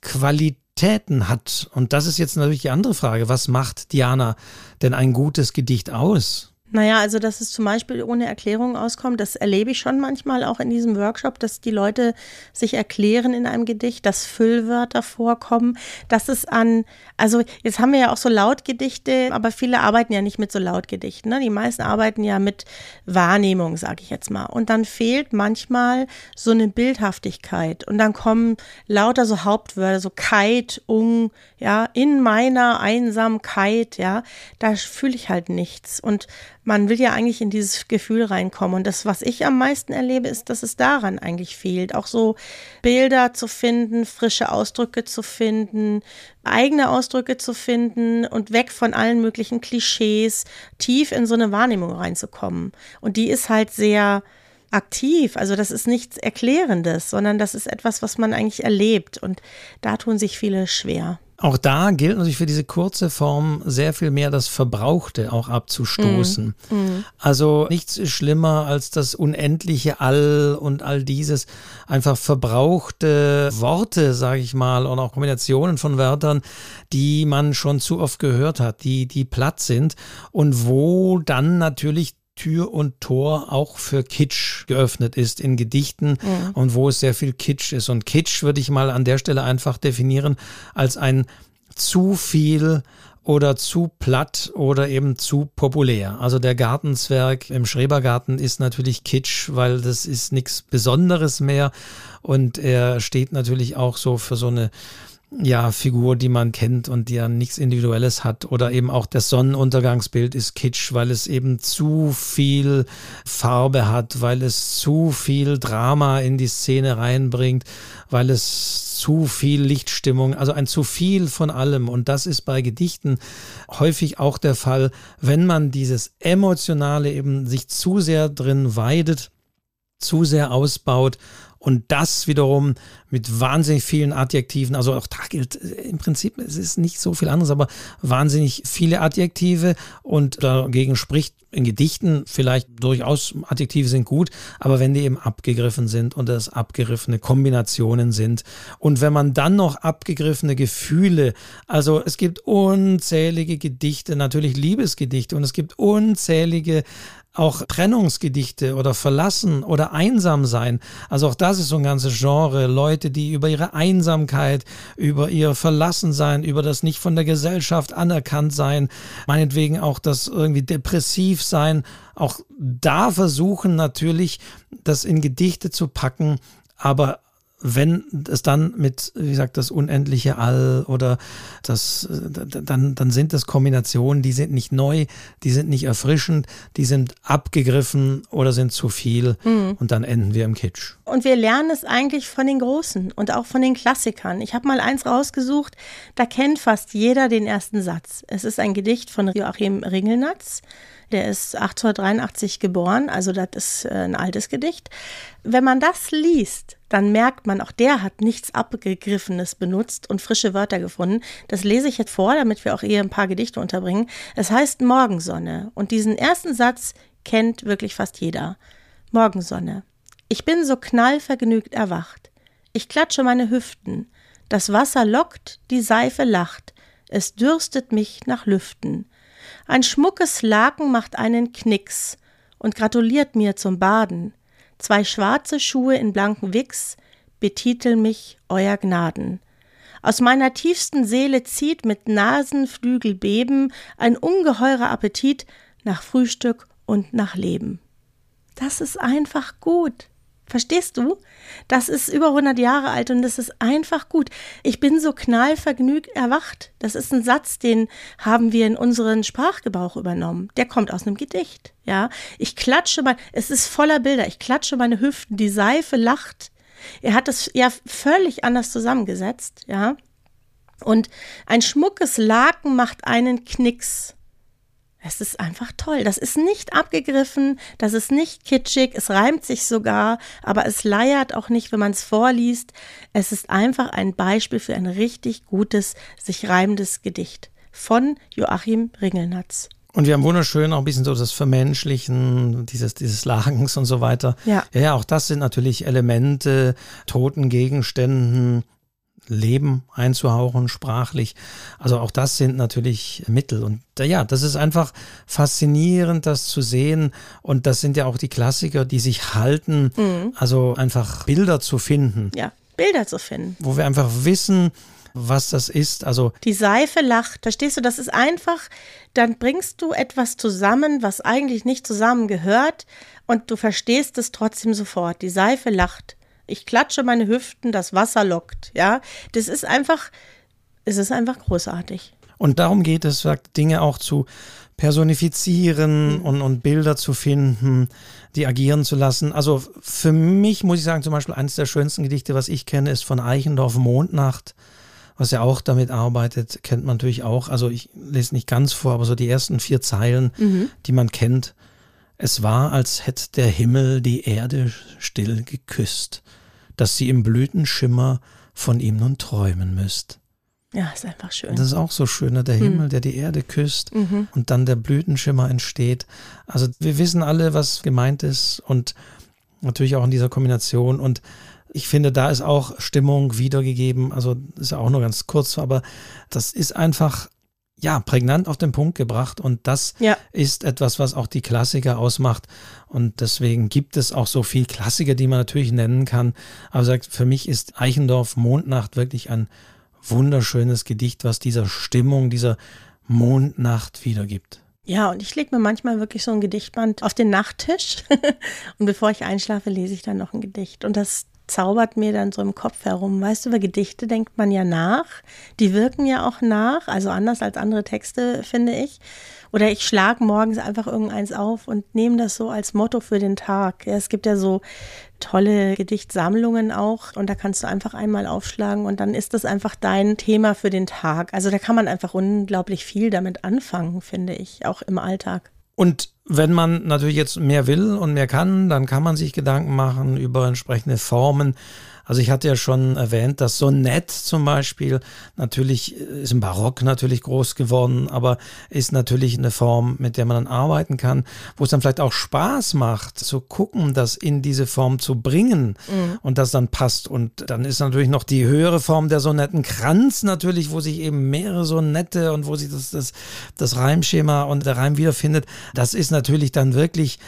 Qualität Qualitäten hat. Und das ist jetzt natürlich die andere Frage. Was macht Diana denn ein gutes Gedicht aus? Naja, also dass es zum Beispiel ohne Erklärung auskommt, das erlebe ich schon manchmal auch in diesem Workshop, dass die Leute sich erklären in einem Gedicht, dass Füllwörter vorkommen, dass es an, also jetzt haben wir ja auch so Lautgedichte, aber viele arbeiten ja nicht mit so Lautgedichten. Ne? Die meisten arbeiten ja mit Wahrnehmung, sage ich jetzt mal. Und dann fehlt manchmal so eine Bildhaftigkeit. Und dann kommen lauter so Hauptwörter, so Kite, Ung, ja, in meiner Einsamkeit, ja, da fühle ich halt nichts. Und man will ja eigentlich in dieses Gefühl reinkommen. Und das, was ich am meisten erlebe, ist, dass es daran eigentlich fehlt. Auch so Bilder zu finden, frische Ausdrücke zu finden, eigene Ausdrücke zu finden und weg von allen möglichen Klischees, tief in so eine Wahrnehmung reinzukommen. Und die ist halt sehr aktiv. Also das ist nichts Erklärendes, sondern das ist etwas, was man eigentlich erlebt. Und da tun sich viele schwer. Auch da gilt natürlich für diese kurze Form sehr viel mehr das Verbrauchte auch abzustoßen. Mm, mm. Also nichts ist schlimmer als das unendliche All und all dieses einfach verbrauchte Worte, sage ich mal, und auch Kombinationen von Wörtern, die man schon zu oft gehört hat, die, die platt sind und wo dann natürlich Tür und Tor auch für Kitsch geöffnet ist in Gedichten mhm. und wo es sehr viel Kitsch ist. Und Kitsch würde ich mal an der Stelle einfach definieren als ein zu viel oder zu platt oder eben zu populär. Also der Gartenzwerg im Schrebergarten ist natürlich Kitsch, weil das ist nichts Besonderes mehr und er steht natürlich auch so für so eine ja, Figur, die man kennt und die ja nichts Individuelles hat. Oder eben auch das Sonnenuntergangsbild ist Kitsch, weil es eben zu viel Farbe hat, weil es zu viel Drama in die Szene reinbringt, weil es zu viel Lichtstimmung, also ein zu viel von allem. Und das ist bei Gedichten häufig auch der Fall, wenn man dieses Emotionale eben sich zu sehr drin weidet, zu sehr ausbaut Und das wiederum mit wahnsinnig vielen Adjektiven, also auch da gilt äh, im Prinzip, es ist nicht so viel anderes, aber wahnsinnig viele Adjektive und dagegen spricht in Gedichten vielleicht durchaus Adjektive sind gut, aber wenn die eben abgegriffen sind und das abgegriffene Kombinationen sind und wenn man dann noch abgegriffene Gefühle, also es gibt unzählige Gedichte, natürlich Liebesgedichte und es gibt unzählige auch Trennungsgedichte oder Verlassen oder einsam sein. Also auch das ist so ein ganzes Genre. Leute, die über ihre Einsamkeit, über ihr Verlassensein, über das nicht von der Gesellschaft anerkannt sein, meinetwegen auch das irgendwie depressiv sein, auch da versuchen natürlich, das in Gedichte zu packen, aber wenn es dann mit, wie gesagt, das unendliche All oder das, dann, dann sind das Kombinationen, die sind nicht neu, die sind nicht erfrischend, die sind abgegriffen oder sind zu viel mhm. und dann enden wir im Kitsch. Und wir lernen es eigentlich von den Großen und auch von den Klassikern. Ich habe mal eins rausgesucht, da kennt fast jeder den ersten Satz. Es ist ein Gedicht von Joachim Ringelnatz. Der ist 1883 geboren, also das ist äh, ein altes Gedicht. Wenn man das liest, dann merkt man, auch der hat nichts Abgegriffenes benutzt und frische Wörter gefunden. Das lese ich jetzt vor, damit wir auch eher ein paar Gedichte unterbringen. Es heißt Morgensonne und diesen ersten Satz kennt wirklich fast jeder. Morgensonne. Ich bin so knallvergnügt erwacht. Ich klatsche meine Hüften. Das Wasser lockt, die Seife lacht. Es dürstet mich nach Lüften. Ein schmuckes Laken macht einen Knicks und gratuliert mir zum Baden. Zwei schwarze Schuhe in blanken Wicks betiteln mich Euer Gnaden. Aus meiner tiefsten Seele zieht mit Nasenflügelbeben ein ungeheurer Appetit nach Frühstück und nach Leben. Das ist einfach gut. Verstehst du? Das ist über 100 Jahre alt und das ist einfach gut. Ich bin so knallvergnügt erwacht. Das ist ein Satz, den haben wir in unseren Sprachgebrauch übernommen. Der kommt aus einem Gedicht. Ja, ich klatsche mal, es ist voller Bilder. Ich klatsche meine Hüften, die Seife lacht. Er hat das ja völlig anders zusammengesetzt. Ja, und ein schmuckes Laken macht einen Knicks. Es ist einfach toll. Das ist nicht abgegriffen, das ist nicht kitschig, es reimt sich sogar, aber es leiert auch nicht, wenn man es vorliest. Es ist einfach ein Beispiel für ein richtig gutes, sich reimendes Gedicht von Joachim Ringelnatz. Und wir haben wunderschön auch ein bisschen so das Vermenschlichen, dieses, dieses Lagens und so weiter. Ja. ja, ja, auch das sind natürlich Elemente, toten Gegenständen, Leben einzuhauchen, sprachlich. Also auch das sind natürlich Mittel. Und ja, das ist einfach faszinierend, das zu sehen. Und das sind ja auch die Klassiker, die sich halten. Mhm. Also einfach Bilder zu finden. Ja, Bilder zu finden. Wo wir einfach wissen, was das ist. Also die Seife lacht, verstehst du? Das ist einfach, dann bringst du etwas zusammen, was eigentlich nicht zusammengehört und du verstehst es trotzdem sofort. Die Seife lacht ich klatsche meine Hüften, das Wasser lockt. Ja, das ist einfach, es ist einfach großartig. Und darum geht es, sagt Dinge auch zu personifizieren mhm. und, und Bilder zu finden, die agieren zu lassen. Also für mich muss ich sagen, zum Beispiel eines der schönsten Gedichte, was ich kenne, ist von Eichendorff Mondnacht, was ja auch damit arbeitet, kennt man natürlich auch. Also ich lese nicht ganz vor, aber so die ersten vier Zeilen, mhm. die man kennt. Es war, als hätte der Himmel die Erde still geküsst dass sie im Blütenschimmer von ihm nun träumen müsst. Ja, ist einfach schön. Das ist auch so schön, ne? der mhm. Himmel, der die Erde küsst mhm. und dann der Blütenschimmer entsteht. Also wir wissen alle, was gemeint ist und natürlich auch in dieser Kombination und ich finde, da ist auch Stimmung wiedergegeben. Also ist ja auch nur ganz kurz, aber das ist einfach ja, prägnant auf den Punkt gebracht. Und das ja. ist etwas, was auch die Klassiker ausmacht. Und deswegen gibt es auch so viel Klassiker, die man natürlich nennen kann. Aber sagt, für mich ist Eichendorff Mondnacht wirklich ein wunderschönes Gedicht, was dieser Stimmung, dieser Mondnacht wiedergibt. Ja, und ich lege mir manchmal wirklich so ein Gedichtband auf den Nachttisch. [laughs] und bevor ich einschlafe, lese ich dann noch ein Gedicht. Und das zaubert mir dann so im Kopf herum. Weißt du, über Gedichte denkt man ja nach. Die wirken ja auch nach, also anders als andere Texte, finde ich. Oder ich schlage morgens einfach irgendeins auf und nehme das so als Motto für den Tag. Ja, es gibt ja so tolle Gedichtsammlungen auch und da kannst du einfach einmal aufschlagen und dann ist das einfach dein Thema für den Tag. Also da kann man einfach unglaublich viel damit anfangen, finde ich, auch im Alltag. Und wenn man natürlich jetzt mehr will und mehr kann, dann kann man sich Gedanken machen über entsprechende Formen. Also ich hatte ja schon erwähnt, dass Sonett zum Beispiel natürlich ist im Barock natürlich groß geworden, aber ist natürlich eine Form, mit der man dann arbeiten kann, wo es dann vielleicht auch Spaß macht, zu gucken, das in diese Form zu bringen mhm. und das dann passt. Und dann ist natürlich noch die höhere Form der Sonettenkranz natürlich, wo sich eben mehrere Sonette und wo sich das, das, das Reimschema und der Reim wiederfindet. Das ist natürlich dann wirklich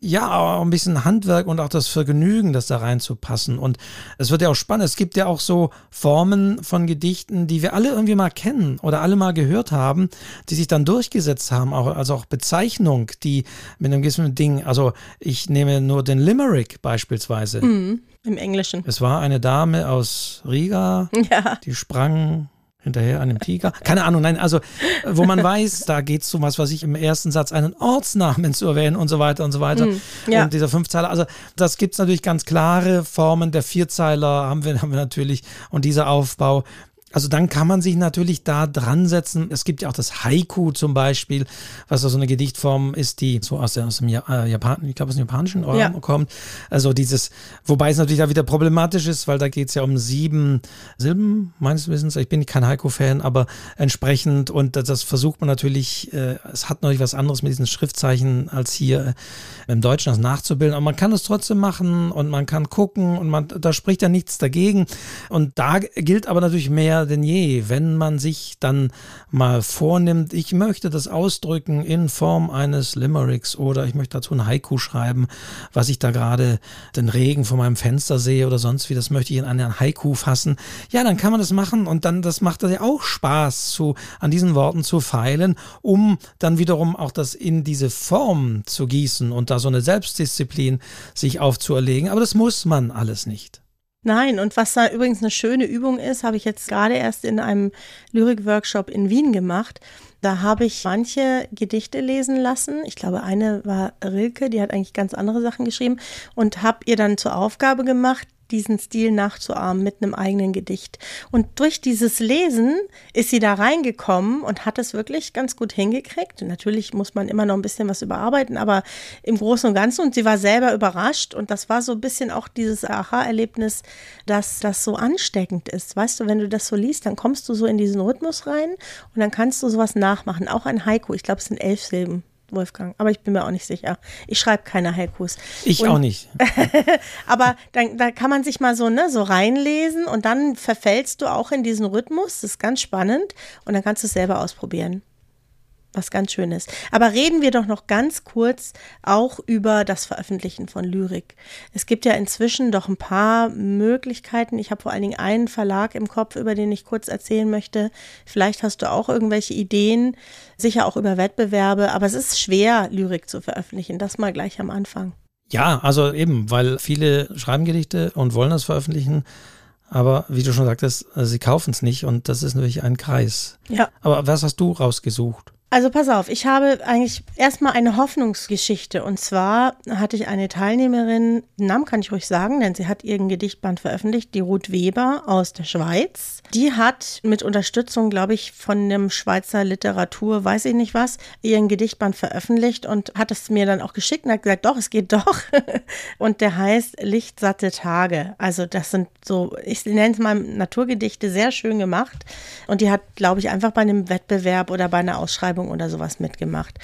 ja, auch ein bisschen Handwerk und auch das Vergnügen, das da reinzupassen. Und es wird ja auch spannend. Es gibt ja auch so Formen von Gedichten, die wir alle irgendwie mal kennen oder alle mal gehört haben, die sich dann durchgesetzt haben. Auch, also auch Bezeichnung, die mit einem gewissen Ding, also ich nehme nur den Limerick beispielsweise. Mm, Im Englischen. Es war eine Dame aus Riga, [laughs] ja. die sprang hinterher einem Tiger. Keine Ahnung, nein, also wo man [laughs] weiß, da geht es um was, was ich im ersten Satz einen Ortsnamen zu erwähnen und so weiter und so weiter. Mm, ja. Und dieser Fünfzeiler, also das gibt es natürlich ganz klare Formen. Der Vierzeiler haben wir, haben wir natürlich und dieser Aufbau. Also dann kann man sich natürlich da dran setzen. Es gibt ja auch das Haiku zum Beispiel, was so eine Gedichtform ist, die so aus, aus dem äh, Japan, ich glaube aus dem japanischen ja. kommt. Also dieses, wobei es natürlich da wieder problematisch ist, weil da geht es ja um sieben Silben, meines Wissens. Ich bin kein Haiku-Fan, aber entsprechend und das versucht man natürlich, äh, es hat natürlich was anderes mit diesen Schriftzeichen als hier äh, im Deutschen das nachzubilden. Aber man kann es trotzdem machen und man kann gucken und man, da spricht ja nichts dagegen. Und da gilt aber natürlich mehr denn je, wenn man sich dann mal vornimmt, ich möchte das ausdrücken in Form eines Limericks oder ich möchte dazu ein Haiku schreiben, was ich da gerade den Regen vor meinem Fenster sehe oder sonst wie, das möchte ich in einen Haiku fassen. Ja, dann kann man das machen und dann, das macht ja auch Spaß, zu, an diesen Worten zu feilen, um dann wiederum auch das in diese Form zu gießen und da so eine Selbstdisziplin sich aufzuerlegen. Aber das muss man alles nicht. Nein, und was da übrigens eine schöne Übung ist, habe ich jetzt gerade erst in einem Lyrik-Workshop in Wien gemacht. Da habe ich manche Gedichte lesen lassen. Ich glaube, eine war Rilke, die hat eigentlich ganz andere Sachen geschrieben und habe ihr dann zur Aufgabe gemacht, diesen Stil nachzuahmen mit einem eigenen Gedicht. Und durch dieses Lesen ist sie da reingekommen und hat es wirklich ganz gut hingekriegt. natürlich muss man immer noch ein bisschen was überarbeiten, aber im Großen und Ganzen. Und sie war selber überrascht. Und das war so ein bisschen auch dieses Aha-Erlebnis, dass das so ansteckend ist. Weißt du, wenn du das so liest, dann kommst du so in diesen Rhythmus rein und dann kannst du sowas nachmachen. Auch ein Haiku. Ich glaube, es sind elf Silben. Wolfgang, aber ich bin mir auch nicht sicher. Ich schreibe keine Haikus. Ich und, auch nicht. [laughs] aber dann, da kann man sich mal so, ne, so reinlesen und dann verfällst du auch in diesen Rhythmus. Das ist ganz spannend und dann kannst du es selber ausprobieren was ganz Schönes. Aber reden wir doch noch ganz kurz auch über das Veröffentlichen von Lyrik. Es gibt ja inzwischen doch ein paar Möglichkeiten. Ich habe vor allen Dingen einen Verlag im Kopf, über den ich kurz erzählen möchte. Vielleicht hast du auch irgendwelche Ideen, sicher auch über Wettbewerbe, aber es ist schwer, Lyrik zu veröffentlichen. Das mal gleich am Anfang. Ja, also eben, weil viele schreiben Gedichte und wollen das veröffentlichen. Aber wie du schon sagtest, sie kaufen es nicht und das ist natürlich ein Kreis. Ja. Aber was hast du rausgesucht? Also pass auf, ich habe eigentlich erstmal eine Hoffnungsgeschichte. Und zwar hatte ich eine Teilnehmerin, Namen kann ich ruhig sagen, denn sie hat ihren Gedichtband veröffentlicht, die Ruth Weber aus der Schweiz. Die hat mit Unterstützung, glaube ich, von einem Schweizer Literatur, weiß ich nicht was, ihren Gedichtband veröffentlicht und hat es mir dann auch geschickt und hat gesagt, doch, es geht doch. [laughs] und der heißt Lichtsatte Tage. Also das sind so, ich nenne es mal Naturgedichte, sehr schön gemacht. Und die hat, glaube ich, einfach bei einem Wettbewerb oder bei einer Ausschreibung Ausschreibung oder sowas mitgemacht.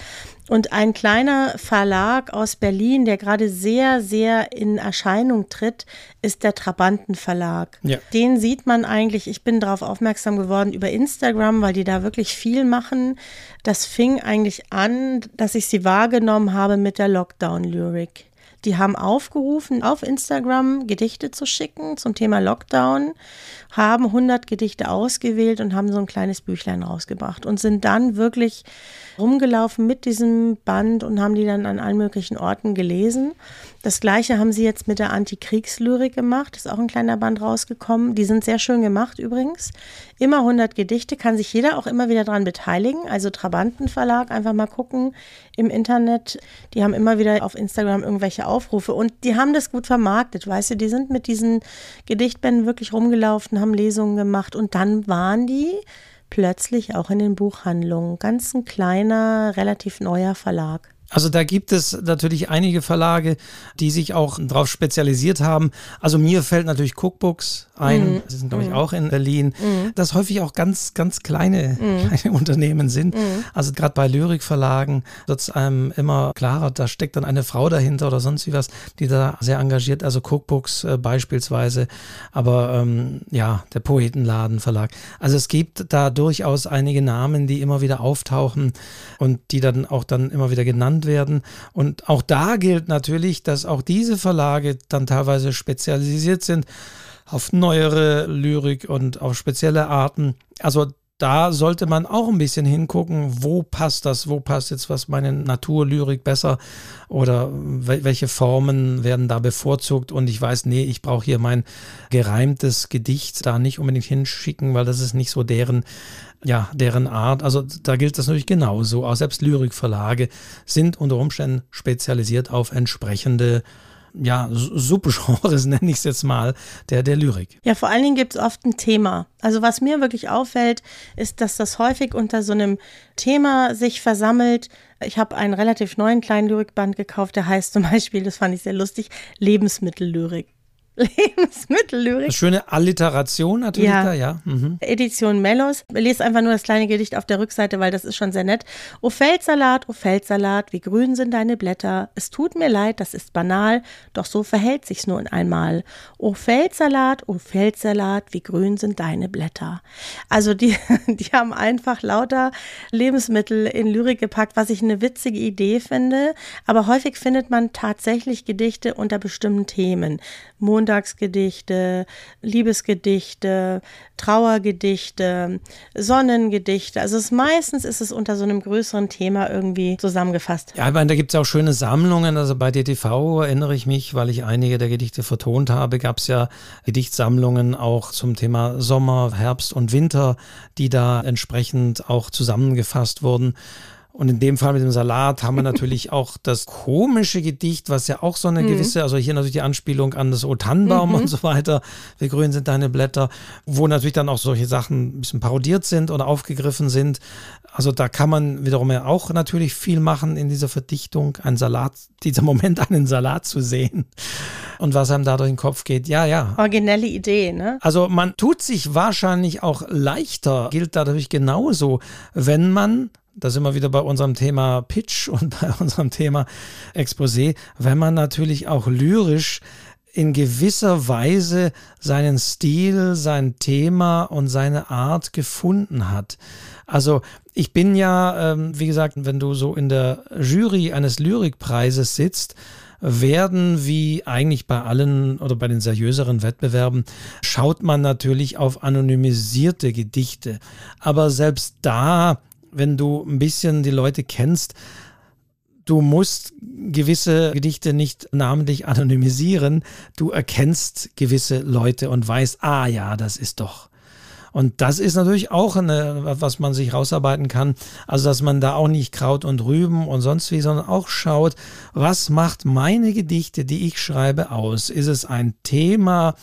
Und ein kleiner Verlag aus Berlin, der gerade sehr, sehr in Erscheinung tritt, ist der Trabanten Verlag. Ja. Den sieht man eigentlich, ich bin darauf aufmerksam geworden über Instagram, weil die da wirklich viel machen. Das fing eigentlich an, dass ich sie wahrgenommen habe mit der Lockdown-Lyrik. Die haben aufgerufen, auf Instagram Gedichte zu schicken zum Thema Lockdown, haben 100 Gedichte ausgewählt und haben so ein kleines Büchlein rausgebracht und sind dann wirklich rumgelaufen mit diesem Band und haben die dann an allen möglichen Orten gelesen. Das gleiche haben sie jetzt mit der Antikriegslyrik gemacht. Ist auch ein kleiner Band rausgekommen. Die sind sehr schön gemacht übrigens. Immer 100 Gedichte, kann sich jeder auch immer wieder daran beteiligen. Also Trabantenverlag, einfach mal gucken im Internet. Die haben immer wieder auf Instagram irgendwelche Aufrufe und die haben das gut vermarktet, weißt du. Die sind mit diesen Gedichtbänden wirklich rumgelaufen, haben Lesungen gemacht und dann waren die plötzlich auch in den Buchhandlungen. Ganz ein kleiner, relativ neuer Verlag. Also da gibt es natürlich einige Verlage, die sich auch darauf spezialisiert haben. Also mir fällt natürlich Cookbooks ein, mhm. das sind glaube ich mhm. auch in Berlin, mhm. dass häufig auch ganz, ganz kleine, mhm. kleine [laughs] Unternehmen sind. Mhm. Also gerade bei Lyrikverlagen wird es einem immer klarer, da steckt dann eine Frau dahinter oder sonst wie was, die da sehr engagiert, also Cookbooks äh, beispielsweise, aber ähm, ja, der Poetenladen Verlag. Also es gibt da durchaus einige Namen, die immer wieder auftauchen und die dann auch dann immer wieder genannt genannt werden. Und auch da gilt natürlich, dass auch diese Verlage dann teilweise spezialisiert sind auf neuere Lyrik und auf spezielle Arten. Also da sollte man auch ein bisschen hingucken, wo passt das, wo passt jetzt was meine Naturlyrik besser oder welche Formen werden da bevorzugt und ich weiß, nee, ich brauche hier mein gereimtes Gedicht da nicht unbedingt hinschicken, weil das ist nicht so deren ja, deren Art. Also da gilt das natürlich genauso. Auch selbst Lyrikverlage sind unter Umständen spezialisiert auf entsprechende ja, Subgenres, [laughs] nenne ich es jetzt mal, der, der Lyrik. Ja, vor allen Dingen gibt es oft ein Thema. Also was mir wirklich auffällt, ist, dass das häufig unter so einem Thema sich versammelt. Ich habe einen relativ neuen kleinen Lyrikband gekauft, der heißt zum Beispiel, das fand ich sehr lustig, Lebensmittellyrik. [laughs] Lebensmittellyrik. Schöne Alliteration natürlich ja. da, ja. Mhm. Edition Mellos. Lese einfach nur das kleine Gedicht auf der Rückseite, weil das ist schon sehr nett. O Feldsalat, o Feldsalat, wie grün sind deine Blätter. Es tut mir leid, das ist banal, doch so verhält sich's nun einmal. O Feldsalat, o Feldsalat, wie grün sind deine Blätter. Also die, [laughs] die haben einfach lauter Lebensmittel in Lyrik gepackt, was ich eine witzige Idee finde. Aber häufig findet man tatsächlich Gedichte unter bestimmten Themen. Montagsgedichte, Liebesgedichte, Trauergedichte, Sonnengedichte. Also es, meistens ist es unter so einem größeren Thema irgendwie zusammengefasst. Ja, ich meine, da gibt es auch schöne Sammlungen. Also bei DTV erinnere ich mich, weil ich einige der Gedichte vertont habe, gab es ja Gedichtsammlungen auch zum Thema Sommer, Herbst und Winter, die da entsprechend auch zusammengefasst wurden. Und in dem Fall mit dem Salat haben wir [laughs] natürlich auch das komische Gedicht, was ja auch so eine mhm. gewisse, also hier natürlich die Anspielung an das O Tannenbaum mhm. und so weiter, wie grün sind deine Blätter, wo natürlich dann auch solche Sachen ein bisschen parodiert sind oder aufgegriffen sind. Also da kann man wiederum ja auch natürlich viel machen in dieser Verdichtung, einen Salat, dieser Moment einen Salat zu sehen und was einem da durch den Kopf geht. Ja, ja. Originelle Idee, ne? Also man tut sich wahrscheinlich auch leichter, gilt dadurch genauso, wenn man da sind wir wieder bei unserem Thema Pitch [laughs] und bei unserem Thema Exposé, wenn man natürlich auch lyrisch in gewisser Weise seinen Stil, sein Thema und seine Art gefunden hat. Also ich bin ja, ähm, wie gesagt, wenn du so in der Jury eines Lyrikpreises sitzt, werden wie eigentlich bei allen oder bei den seriöseren Wettbewerben, schaut man natürlich auf anonymisierte Gedichte. Aber selbst da wenn du ein bisschen die Leute kennst, du musst gewisse Gedichte nicht namentlich anonymisieren. Du erkennst gewisse Leute und weißt, ah ja, das ist doch und das ist natürlich auch eine, was man sich rausarbeiten kann. Also, dass man da auch nicht Kraut und Rüben und sonst wie, sondern auch schaut, was macht meine Gedichte, die ich schreibe, aus? Ist es ein Thema?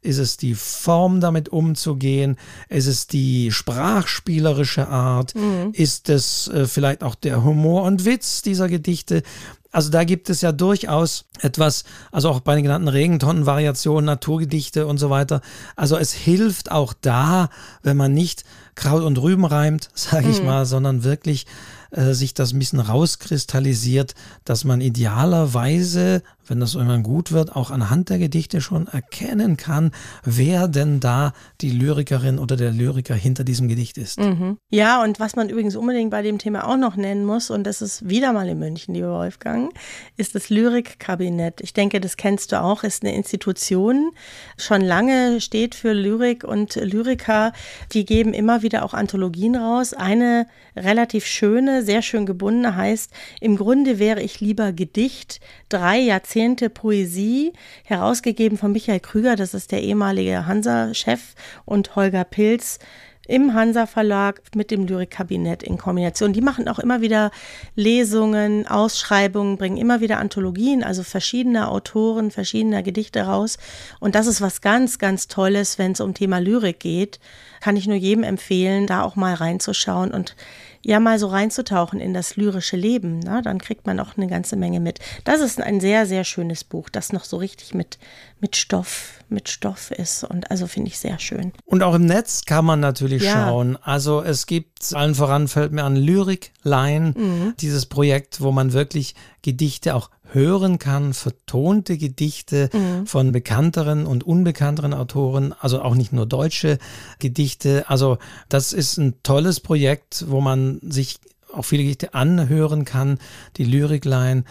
Ist es die Form, damit umzugehen? Ist es die sprachspielerische Art? Mhm. Ist es äh, vielleicht auch der Humor und Witz dieser Gedichte? Also da gibt es ja durchaus etwas, also auch bei den genannten Regentonnenvariationen, Naturgedichte und so weiter. Also es hilft auch da, wenn man nicht Kraut und Rüben reimt, [laughs] sage ich mhm. mal, sondern wirklich äh, sich das ein bisschen rauskristallisiert, dass man idealerweise, wenn das irgendwann gut wird, auch anhand der Gedichte schon erkennen kann, wer denn da die Lyrikerin oder der Lyriker hinter diesem Gedicht ist. Mhm. Ja, und was man übrigens unbedingt bei dem Thema auch noch nennen muss, und das ist wieder mal in München, lieber Wolfgang, ist das Lyrikkabinett. Ich denke, das kennst du auch, ist eine Institution, schon lange steht für Lyrik und Lyriker, die geben immer wieder auch Anthologien raus. Eine relativ schöne, sehr schön gebundene heißt, im Grunde wäre ich lieber Gedicht, drei Jahrzehnte Poesie, herausgegeben von Michael Krüger, das ist der ehemalige Hansa-Chef, und Holger Pilz im Hansa Verlag mit dem Lyrikkabinett in Kombination. Die machen auch immer wieder Lesungen, Ausschreibungen, bringen immer wieder Anthologien, also verschiedene Autoren, verschiedener Gedichte raus. Und das ist was ganz, ganz Tolles, wenn es um Thema Lyrik geht. Kann ich nur jedem empfehlen, da auch mal reinzuschauen und ja mal so reinzutauchen in das lyrische Leben. Ne? Dann kriegt man auch eine ganze Menge mit. Das ist ein sehr, sehr schönes Buch, das noch so richtig mit, mit Stoff, mit Stoff ist. Und also finde ich sehr schön. Und auch im Netz kann man natürlich ja. schauen. Also es gibt, allen voran fällt mir an Lyric Line, mhm. dieses Projekt, wo man wirklich Gedichte auch hören kann, vertonte Gedichte mhm. von bekannteren und unbekannteren Autoren, also auch nicht nur deutsche Gedichte. Also das ist ein tolles Projekt, wo man sich auch viele Gedichte anhören kann, die Lyrikline.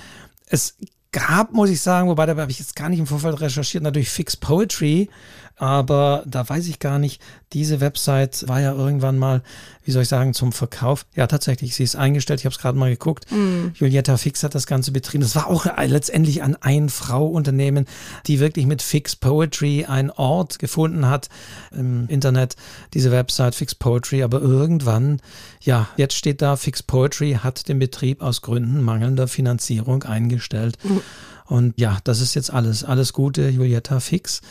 Es gab, muss ich sagen, wobei da habe ich jetzt gar nicht im Vorfeld recherchiert, natürlich Fix Poetry, aber da weiß ich gar nicht, diese Website war ja irgendwann mal, wie soll ich sagen, zum Verkauf. Ja, tatsächlich, sie ist eingestellt, ich habe es gerade mal geguckt. Mm. Julietta Fix hat das Ganze betrieben. Das war auch letztendlich ein Ein-Frau-Unternehmen, die wirklich mit Fix Poetry einen Ort gefunden hat im Internet, diese Website Fix Poetry, aber irgendwann, ja, jetzt steht da, Fix Poetry hat den Betrieb aus Gründen mangelnder Finanzierung eingestellt. Mm. Und ja, das ist jetzt alles. Alles Gute, Julietta Fix.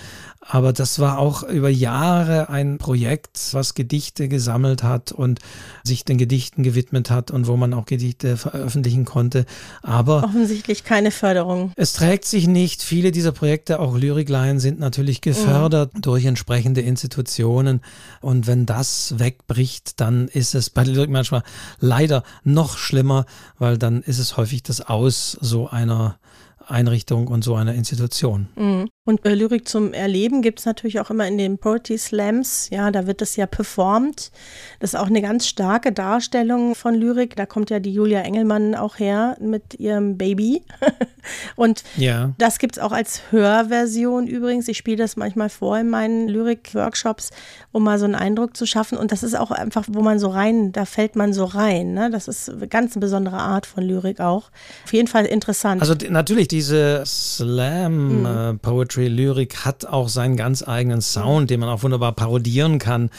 Aber das war auch über Jahre ein Projekt, was Gedichte gesammelt hat und sich den Gedichten gewidmet hat und wo man auch Gedichte veröffentlichen konnte. Aber offensichtlich keine Förderung. Es trägt sich nicht. Viele dieser Projekte, auch Lyrikleien, sind natürlich gefördert mhm. durch entsprechende Institutionen. Und wenn das wegbricht, dann ist es bei Lyrik manchmal leider noch schlimmer, weil dann ist es häufig das Aus so einer Einrichtung und so einer Institution. Mhm. Und äh, Lyrik zum Erleben gibt es natürlich auch immer in den Poetry Slams. Ja, da wird das ja performt. Das ist auch eine ganz starke Darstellung von Lyrik. Da kommt ja die Julia Engelmann auch her mit ihrem Baby. [laughs] und ja. das gibt es auch als Hörversion übrigens. Ich spiele das manchmal vor in meinen Lyrik-Workshops, um mal so einen Eindruck zu schaffen. Und das ist auch einfach, wo man so rein, da fällt man so rein. Ne? Das ist eine ganz besondere Art von Lyrik auch. Auf jeden Fall interessant. Also natürlich, diese Slam-Poetry. Mhm. Poetry, Lyrik hat auch seinen ganz eigenen Sound, den man auch wunderbar parodieren kann.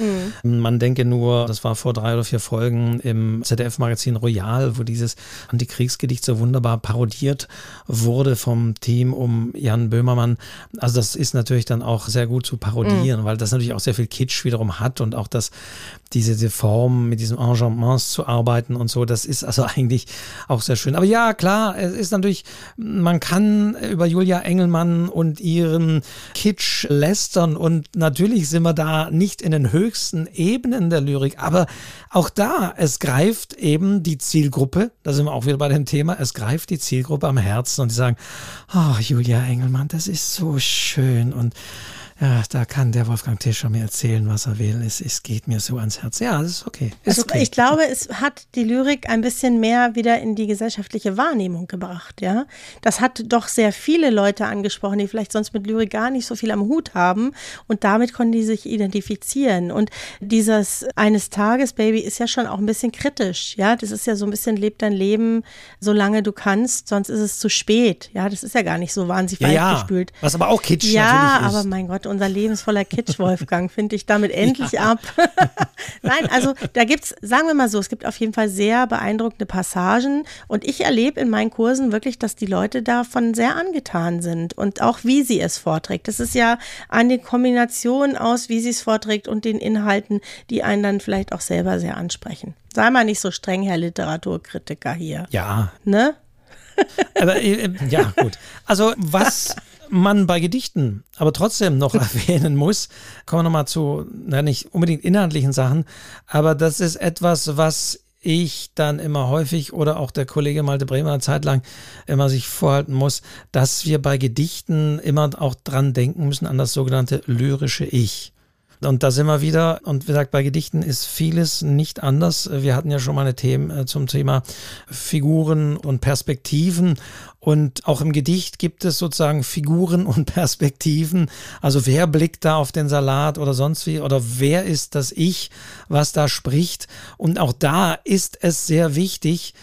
Mhm. Man denke nur, das war vor drei oder vier Folgen im ZDF-Magazin Royal, wo dieses Antikriegsgedicht so wunderbar parodiert wurde vom Team um Jan Böhmermann. Also das ist natürlich dann auch sehr gut zu parodieren, mhm. weil das natürlich auch sehr viel Kitsch wiederum hat und auch das, diese, diese Form mit diesen Engagements zu arbeiten und so, das ist also [laughs] eigentlich auch sehr schön. Aber ja, klar, es ist natürlich, man kann über Julia Engelmann und ihre ihren Kitsch lästern und natürlich sind wir da nicht in den höchsten Ebenen der Lyrik, aber auch da, es greift eben die Zielgruppe, da sind wir auch wieder bei dem Thema, es greift die Zielgruppe am Herzen und die sagen, oh, Julia Engelmann, das ist so schön und ja, da kann der Wolfgang Tischer mir erzählen, was er will. Es, es geht mir so ans Herz. Ja, das ist okay. Ist also, okay. Ich glaube, es hat die Lyrik ein bisschen mehr wieder in die gesellschaftliche Wahrnehmung gebracht. Ja, das hat doch sehr viele Leute angesprochen, die vielleicht sonst mit Lyrik gar nicht so viel am Hut haben und damit konnten die sich identifizieren. Und dieses eines Tages Baby ist ja schon auch ein bisschen kritisch. Ja, das ist ja so ein bisschen lebt dein Leben, solange du kannst, sonst ist es zu spät. Ja, das ist ja gar nicht so wahnsinnig ja, ja. gespült. Was aber auch kitsch ja, natürlich ist. Ja, aber mein Gott, unser Leben ist voller Kitsch, Wolfgang, finde ich damit endlich ja. ab. [laughs] Nein, also da gibt es, sagen wir mal so, es gibt auf jeden Fall sehr beeindruckende Passagen und ich erlebe in meinen Kursen wirklich, dass die Leute davon sehr angetan sind und auch wie sie es vorträgt. Das ist ja eine Kombination aus, wie sie es vorträgt und den Inhalten, die einen dann vielleicht auch selber sehr ansprechen. Sei mal nicht so streng, Herr Literaturkritiker hier. Ja. Ne? Aber äh, ja, gut. Also was [laughs] man bei Gedichten aber trotzdem noch [laughs] erwähnen muss, kommen wir nochmal zu, na, nicht unbedingt inhaltlichen Sachen, aber das ist etwas, was ich dann immer häufig oder auch der Kollege Malte Bremer eine Zeit lang immer sich vorhalten muss, dass wir bei Gedichten immer auch dran denken müssen an das sogenannte lyrische Ich. Und da sind wir wieder, und wie gesagt, bei Gedichten ist vieles nicht anders. Wir hatten ja schon mal eine Themen äh, zum Thema Figuren und Perspektiven. Und auch im Gedicht gibt es sozusagen Figuren und [laughs] Perspektiven. Also wer blickt da auf den Salat oder sonst wie? Oder wer ist das Ich, was da spricht? Und auch da ist es sehr wichtig,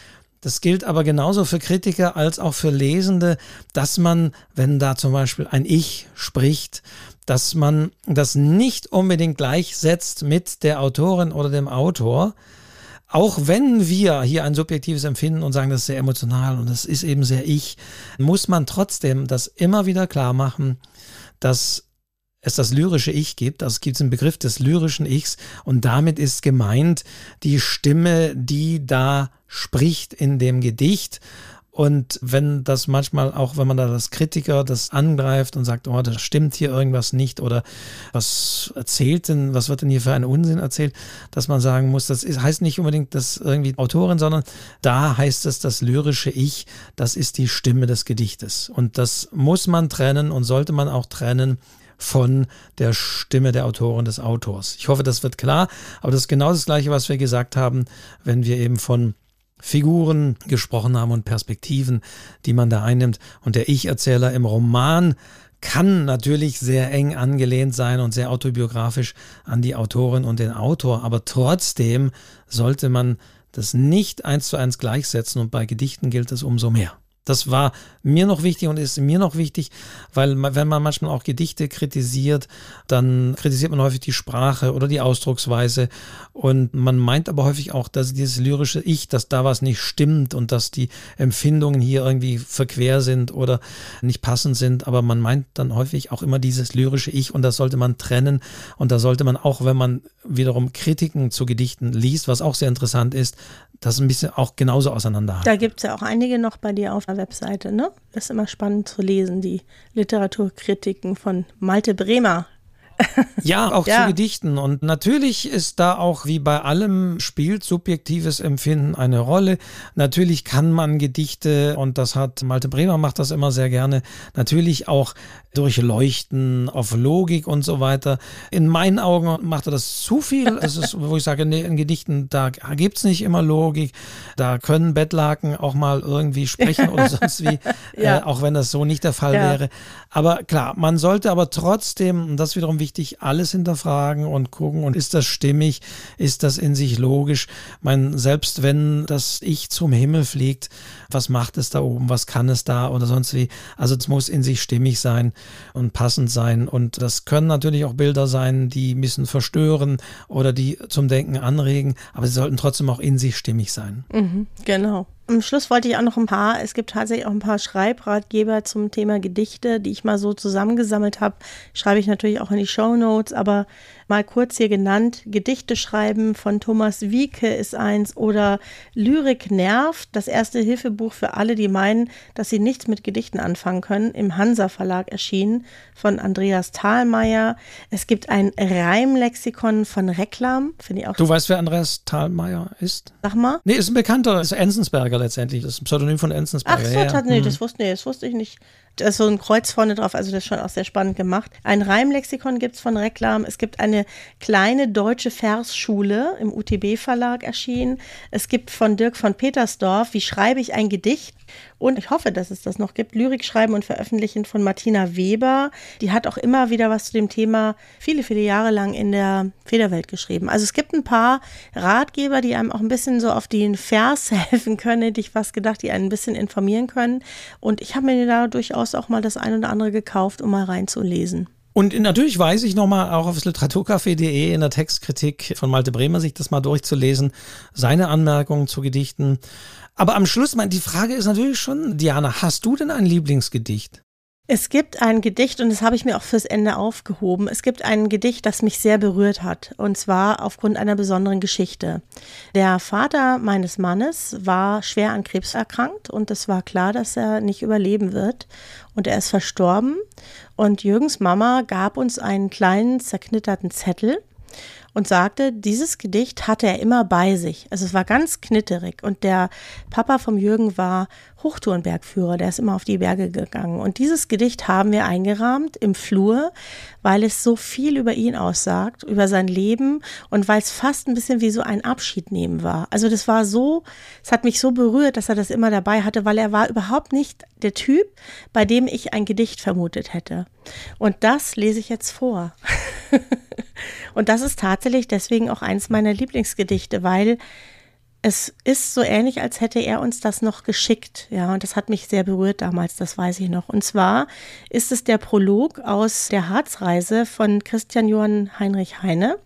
das gilt aber genauso für Kritiker als auch für Lesende, dass man, wenn da zum Beispiel ein Ich spricht, dass man das nicht unbedingt gleichsetzt mit der Autorin oder dem Autor. Auch wenn wir hier ein subjektives Empfinden und sagen, das ist sehr emotional und das ist eben sehr ich, muss man trotzdem das immer wieder klar machen, dass es das lyrische Ich gibt. Also es gibt einen Begriff des lyrischen Ichs und damit ist gemeint die Stimme, die da spricht in dem Gedicht. Und wenn das manchmal auch, wenn man da das Kritiker das angreift und sagt, oh, da stimmt hier irgendwas nicht oder was erzählt denn, was wird denn hier für einen Unsinn erzählt, dass man sagen muss, das ist, heißt nicht unbedingt das irgendwie Autorin, sondern da heißt es das lyrische Ich, das ist die Stimme des Gedichtes. Und das muss man trennen und sollte man auch trennen von der Stimme der Autorin des Autors. Ich hoffe, das wird klar, aber das ist genau das Gleiche, was wir gesagt haben, wenn wir eben von Figuren gesprochen haben und Perspektiven, die man da einnimmt. Und der Ich-Erzähler im Roman kann natürlich sehr eng angelehnt sein und sehr autobiografisch an die Autorin und den Autor, aber trotzdem sollte man das nicht eins zu eins gleichsetzen und bei Gedichten gilt es umso mehr. Das war mir noch wichtig und ist mir noch wichtig, weil wenn man manchmal auch Gedichte kritisiert, dann kritisiert man häufig die Sprache oder die Ausdrucksweise. Und man meint aber häufig auch, dass dieses lyrische Ich, dass da was nicht stimmt und dass die Empfindungen hier irgendwie verquer sind oder nicht passend sind, aber man meint dann häufig auch immer dieses lyrische Ich und das sollte man trennen. Und da sollte man auch, wenn man wiederum Kritiken zu Gedichten liest, was auch sehr interessant ist, das ein bisschen auch genauso auseinander Da gibt es ja auch einige noch bei dir auf der Webseite, ne? Das ist immer spannend zu lesen, die Literaturkritiken von Malte Bremer. [laughs] Ja, auch ja. zu Gedichten. Und natürlich ist da auch wie bei allem spielt subjektives Empfinden eine Rolle. Natürlich kann man Gedichte, und das hat Malte Bremer macht das immer sehr gerne, natürlich auch durchleuchten auf Logik und so weiter. In meinen Augen macht er das zu viel. [laughs] Es ist, wo ich sage, nee, in Gedichten, da gibt es nicht immer Logik. Da können Bettlaken auch mal irgendwie sprechen oder [laughs] sonst wie, ja. äh, auch wenn das so nicht der Fall ja. wäre. Aber klar, man sollte aber trotzdem, und das wiederum wichtig, alles hinterfragen und gucken, und ist das stimmig, ist das in sich logisch? mein, selbst wenn das Ich zum Himmel fliegt, was macht es da oben, was kann es da oder sonst wie? Also es muss in sich stimmig sein und passend sein. Und das können natürlich auch Bilder sein, die ein bisschen verstören oder die zum Denken anregen, aber sie sollten trotzdem auch in sich stimmig sein. Mhm, genau. Am Schluss wollte ich auch noch ein paar, es gibt tatsächlich auch ein paar Schreibratgeber zum Thema Gedichte, die ich mal so zusammengesammelt habe. Schreibe ich natürlich auch in die Show Notes, aber mal kurz hier genannt. Gedichte schreiben von Thomas Wieke ist eins oder Lyrik nervt, das erste Hilfebuch für alle, die meinen, dass sie nichts mit Gedichten anfangen können, im Hansa Verlag erschienen von Andreas Thalmeier. Es gibt ein Reimlexikon von Reklam, finde ich auch. Du weißt, wer Andreas Thalmeier ist? Sag mal. Nee, ist ein bekannter, ist Enzensberger letztendlich. Das ist ein Pseudonym von Enzensberger. Ach so, ja, nee, hm. das wusste, nee, das wusste ich nicht. Da ist so ein Kreuz vorne drauf, also das ist schon auch sehr spannend gemacht. Ein Reimlexikon gibt es von Reklam. Es gibt eine kleine deutsche Versschule im UTB-Verlag erschienen. Es gibt von Dirk von Petersdorf, wie schreibe ich ein Gedicht? Und ich hoffe, dass es das noch gibt. Lyrik schreiben und veröffentlichen von Martina Weber. Die hat auch immer wieder was zu dem Thema viele, viele Jahre lang in der Federwelt geschrieben. Also es gibt ein paar Ratgeber, die einem auch ein bisschen so auf den Vers [laughs] helfen können, hätte ich fast gedacht, die einen ein bisschen informieren können. Und ich habe mir da durchaus auch mal das ein oder andere gekauft, um mal reinzulesen. Und natürlich weise ich nochmal auch aufs literaturcafé.de in der Textkritik von Malte Bremer, sich das mal durchzulesen, seine Anmerkungen zu Gedichten. Aber am Schluss, die Frage ist natürlich schon, Diana, hast du denn ein Lieblingsgedicht? Es gibt ein Gedicht, und das habe ich mir auch fürs Ende aufgehoben. Es gibt ein Gedicht, das mich sehr berührt hat, und zwar aufgrund einer besonderen Geschichte. Der Vater meines Mannes war schwer an Krebs erkrankt, und es war klar, dass er nicht überleben wird. Und er ist verstorben. Und Jürgens Mama gab uns einen kleinen zerknitterten Zettel und sagte, dieses Gedicht hatte er immer bei sich. Also es war ganz knitterig. Und der Papa vom Jürgen war Hochtourenbergführer, der ist immer auf die Berge gegangen. Und dieses Gedicht haben wir eingerahmt im Flur, weil es so viel über ihn aussagt, über sein Leben und weil es fast ein bisschen wie so ein Abschied nehmen war. Also das war so, es hat mich so berührt, dass er das immer dabei hatte, weil er war überhaupt nicht der Typ, bei dem ich ein Gedicht vermutet hätte. Und das lese ich jetzt vor. [laughs] Und das ist tatsächlich deswegen auch eins meiner Lieblingsgedichte, weil es ist so ähnlich, als hätte er uns das noch geschickt. Ja, und das hat mich sehr berührt damals, das weiß ich noch. Und zwar ist es der Prolog aus der Harzreise von Christian Johann Heinrich Heine.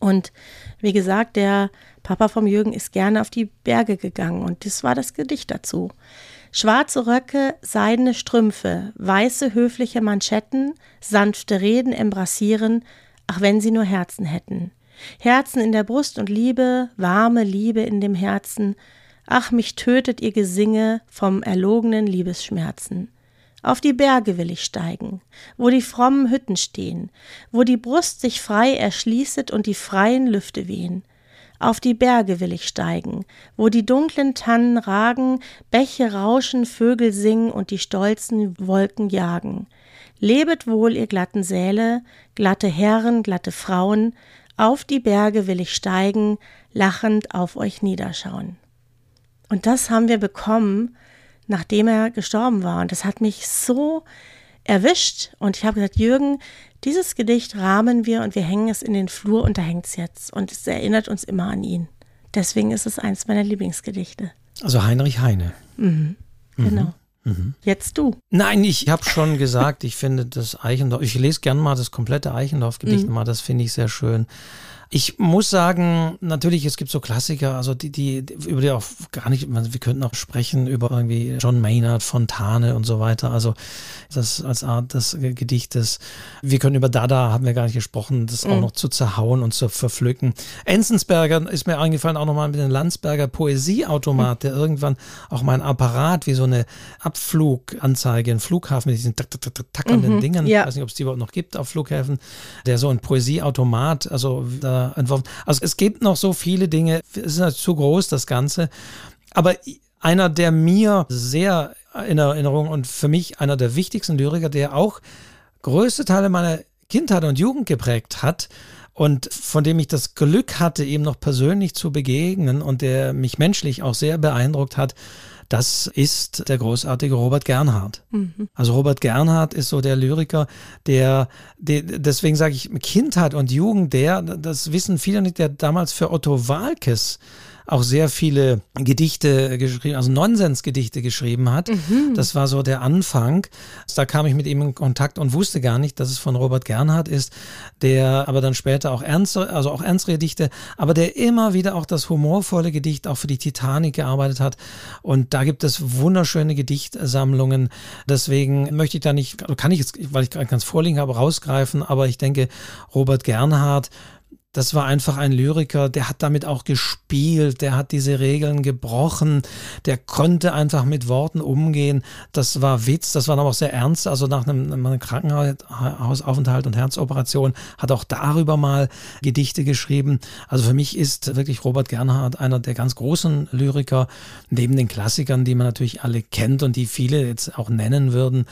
Und wie gesagt, der Papa vom Jürgen ist gerne auf die Berge gegangen und das war das Gedicht dazu. Schwarze Röcke, seidene Strümpfe, weiße höfliche Manschetten, sanfte Reden embrassieren, ach wenn sie nur Herzen hätten. Herzen in der Brust und Liebe, warme Liebe in dem Herzen, ach mich tötet ihr Gesinge vom erlogenen Liebesschmerzen. Auf die Berge will ich steigen, wo die frommen Hütten stehen, wo die Brust sich frei erschließet und die freien Lüfte wehen. Auf die Berge will ich steigen, wo die dunklen Tannen ragen, Bäche rauschen, Vögel singen und die stolzen Wolken jagen. Lebet wohl, ihr glatten Säle, glatte Herren, glatte Frauen, auf die Berge will ich steigen, lachend auf euch niederschauen. Und das haben wir bekommen, nachdem er gestorben war. Und das hat mich so erwischt. Und ich habe gesagt, Jürgen, dieses Gedicht rahmen wir und wir hängen es in den Flur und da hängt es jetzt. Und es erinnert uns immer an ihn. Deswegen ist es eins meiner Lieblingsgedichte. Also Heinrich Heine. Mhm. Genau. Mhm. Jetzt du. Nein, ich habe schon gesagt, ich finde das Eichendorf, ich lese gern mal das komplette Eichendorf-Gedicht mhm. mal, das finde ich sehr schön. Ich muss sagen, natürlich, es gibt so Klassiker, also die, die, über die auch gar nicht, wir könnten auch sprechen über irgendwie John Maynard, Fontane und so weiter. Also das als Art des Gedichtes. Wir können über Dada, haben wir gar nicht gesprochen, das mhm. auch noch zu zerhauen und zu verpflücken. Enzensberger ist mir eingefallen, auch nochmal mit dem Landsberger Poesieautomat, der irgendwann auch mein Apparat wie so eine Abfluganzeige, ein Flughafen mit diesen tackernden mhm, Dingen, ja. ich weiß nicht, ob es die überhaupt noch gibt auf Flughäfen, der so ein Poesieautomat, also da entworfen. Also es gibt noch so viele Dinge, es ist halt zu groß, das Ganze. Aber einer, der mir sehr in Erinnerung und für mich einer der wichtigsten Lyriker, der auch größte Teile meiner Kindheit und Jugend geprägt hat und von dem ich das Glück hatte, ihm noch persönlich zu begegnen und der mich menschlich auch sehr beeindruckt hat, das ist der großartige Robert Gernhardt. Mhm. Also Robert Gernhardt ist so der Lyriker, der, der deswegen sage ich Kindheit und Jugend, der, das wissen viele nicht, der damals für Otto Walkes auch sehr viele Gedichte geschrieben, also Nonsensgedichte geschrieben hat. Mhm. Das war so der Anfang. Da kam ich mit ihm in Kontakt und wusste gar nicht, dass es von Robert Gernhardt ist, der aber dann später auch ernst, also auch ernstere Gedichte, aber der immer wieder auch das humorvolle Gedicht auch für die Titanic gearbeitet hat. Und da gibt es wunderschöne Gedichtsammlungen. Deswegen möchte ich da nicht, kann ich jetzt, weil ich gerade ganz vorliegen habe, rausgreifen, aber ich denke, Robert Gernhardt das war einfach ein Lyriker, der hat damit auch gespielt, der hat diese Regeln gebrochen, der konnte einfach mit Worten umgehen. Das war Witz, das war aber auch sehr ernst. Also nach einem, einem Krankenhausaufenthalt und Herzoperation hat auch darüber mal Gedichte geschrieben. Also für mich ist wirklich Robert Gernhardt einer der ganz großen Lyriker, neben den Klassikern, die man natürlich alle kennt und die viele jetzt auch nennen würden.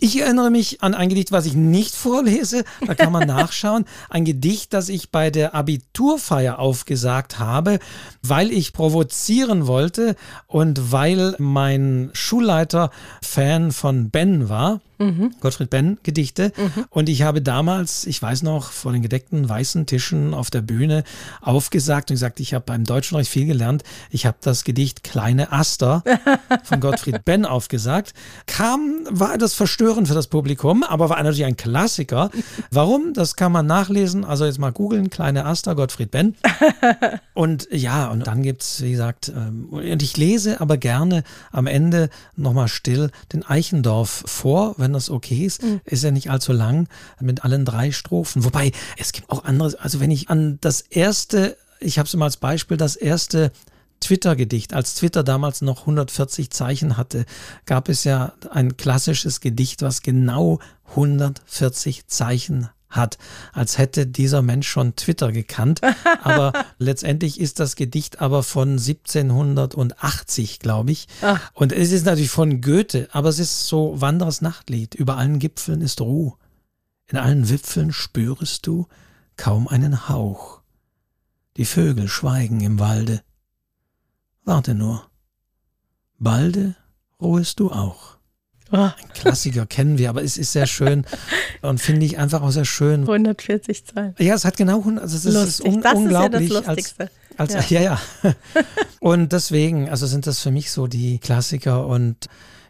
Ich erinnere mich an ein Gedicht, was ich nicht vorlese. Da kann man [laughs] nachschauen. Ein Gedicht, das ich bei der Abiturfeier aufgesagt habe, weil ich provozieren wollte und weil mein Schulleiter Fan von Ben war. Mhm. Gottfried Benn Gedichte. Mhm. Und ich habe damals, ich weiß noch, vor den gedeckten weißen Tischen auf der Bühne aufgesagt und gesagt, ich habe beim Deutschen Deutschunterricht viel gelernt. Ich habe das Gedicht Kleine Aster [laughs] von Gottfried Benn aufgesagt. Kam, war etwas verstörend für das Publikum, aber war natürlich ein Klassiker. Warum? Das kann man nachlesen. Also jetzt mal googeln, Kleine Aster, Gottfried Benn. [laughs] Und ja, und dann gibt es, wie gesagt, ähm, und ich lese aber gerne am Ende nochmal still den Eichendorf vor, wenn wenn das okay ist. Mhm. Ist ja nicht allzu lang mit allen drei Strophen. Wobei, es gibt auch andere, also wenn ich an das erste, ich habe es immer als Beispiel, das erste Twitter-Gedicht. Als Twitter damals noch 140 Zeichen hatte, gab es ja ein klassisches Gedicht, was genau 140 Zeichen hat, als hätte dieser Mensch schon Twitter gekannt. [laughs] Aber letztendlich ist das Gedicht aber von 1780, glaube ich. Ach. Und es ist natürlich von Goethe, aber es ist so Wanderers Nachtlied. Über allen Gipfeln ist Ruhe. In allen Wipfeln spürest du kaum einen Hauch. Die Vögel schweigen im Walde. Warte nur. Balde ruhest du auch. Oh. Ein Klassiker kennen wir, aber es ist sehr schön [laughs] und finde ich einfach auch sehr schön. 140 Zeilen. Ja, es hat genau 100, also es ist un das unglaublich. Ist ja das Lustigste. Als, als, ja. ja, ja. [laughs] Und deswegen, also sind das für mich so die Klassiker und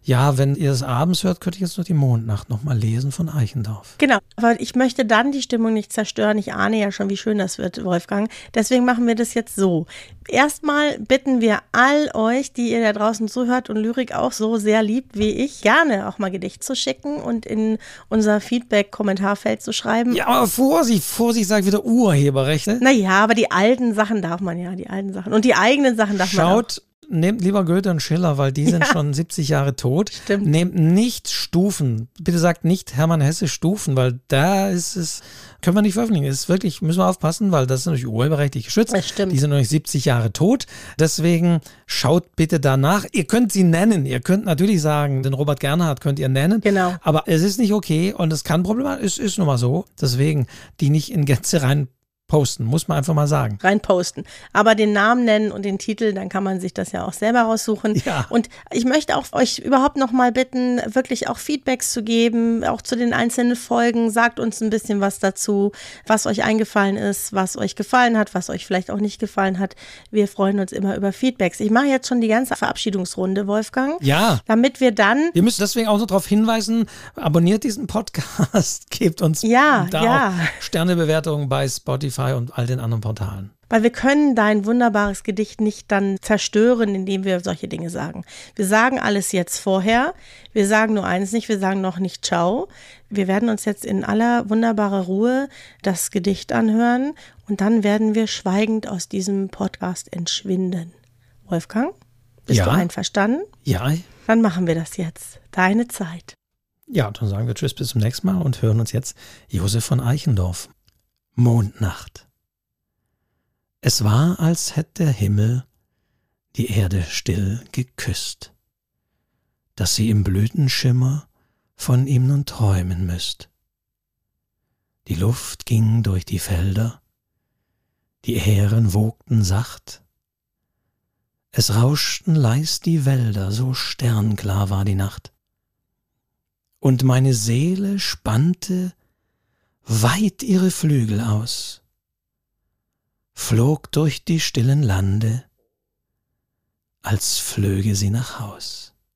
Ja, wenn ihr es abends hört, könnte ich jetzt noch die Mondnacht nochmal lesen von Eichendorff. Genau, aber ich möchte dann die Stimmung nicht zerstören. Ich ahne ja schon, wie schön das wird, Wolfgang. Deswegen machen wir das jetzt so. Erstmal bitten wir all euch, die ihr da draußen zuhört und Lyrik auch so sehr liebt wie ich, gerne auch mal Gedicht zu schicken und in unser Feedback-Kommentarfeld zu schreiben. Ja, aber Vorsicht, Vorsicht, sagt wieder Urheberrechte. Naja, aber die alten Sachen darf man ja, die alten Sachen. Und die eigenen Sachen darf man auch. Nehmt lieber Goethe und Schiller, weil die sind Ja. schon 70 Jahre tot. Stimmt. Nehmt nicht Stufen. Bitte sagt nicht Hermann Hesse Stufen, weil da ist es, können wir nicht veröffentlichen. Das ist wirklich, müssen wir aufpassen, weil das ist natürlich urheberrechtlich geschützt. Das stimmt. Die sind noch nicht 70 Jahre tot. Deswegen schaut bitte danach. Ihr könnt sie nennen. Ihr könnt natürlich sagen, den Robert Gernhardt könnt ihr nennen. Genau. Aber es ist nicht okay und es kann problematisch, es ist nun mal so. Deswegen die nicht in Gänze rein posten, muss man einfach mal sagen. reinposten. Aber den Namen nennen und den Titel, dann kann man sich das ja auch selber raussuchen. Ja. Und ich möchte auch euch überhaupt noch mal bitten, wirklich auch Feedbacks zu geben, auch zu den einzelnen Folgen. Sagt uns ein bisschen was dazu, was euch eingefallen ist, was euch gefallen hat, was euch vielleicht auch nicht gefallen hat. Wir freuen uns immer über Feedbacks. Ich mache jetzt schon die ganze Verabschiedungsrunde, Wolfgang. Ja. Damit wir dann Wir müssen deswegen auch noch darauf hinweisen, abonniert diesen Podcast, [laughs] gebt uns Ja, da ja. auch Sternebewertungen bei Spotify und all den anderen Portalen. Weil wir können dein wunderbares Gedicht nicht dann zerstören, indem wir solche Dinge sagen. Wir sagen alles jetzt vorher. Wir sagen nur eins nicht, wir sagen noch nicht Ciao. Wir werden uns jetzt in aller wunderbarer Ruhe das Gedicht anhören und dann werden wir schweigend aus diesem Podcast entschwinden. Wolfgang, bist Ja. du einverstanden? Ja, Dann machen wir das jetzt. Deine Zeit. ja, dann sagen wir Tschüss bis zum nächsten Mal und hören uns jetzt Josef von Eichendorff. Mondnacht. Es war, als hätte der Himmel die Erde still geküsst, dass sie im Blütenschimmer von ihm nun träumen müsst. Die Luft ging durch die Felder, die Ähren wogten sacht, es rauschten leis die Wälder, so sternklar war die Nacht. Und meine Seele spannte weit ihre Flügel aus, flog durch die stillen Lande, als flöge sie nach Haus.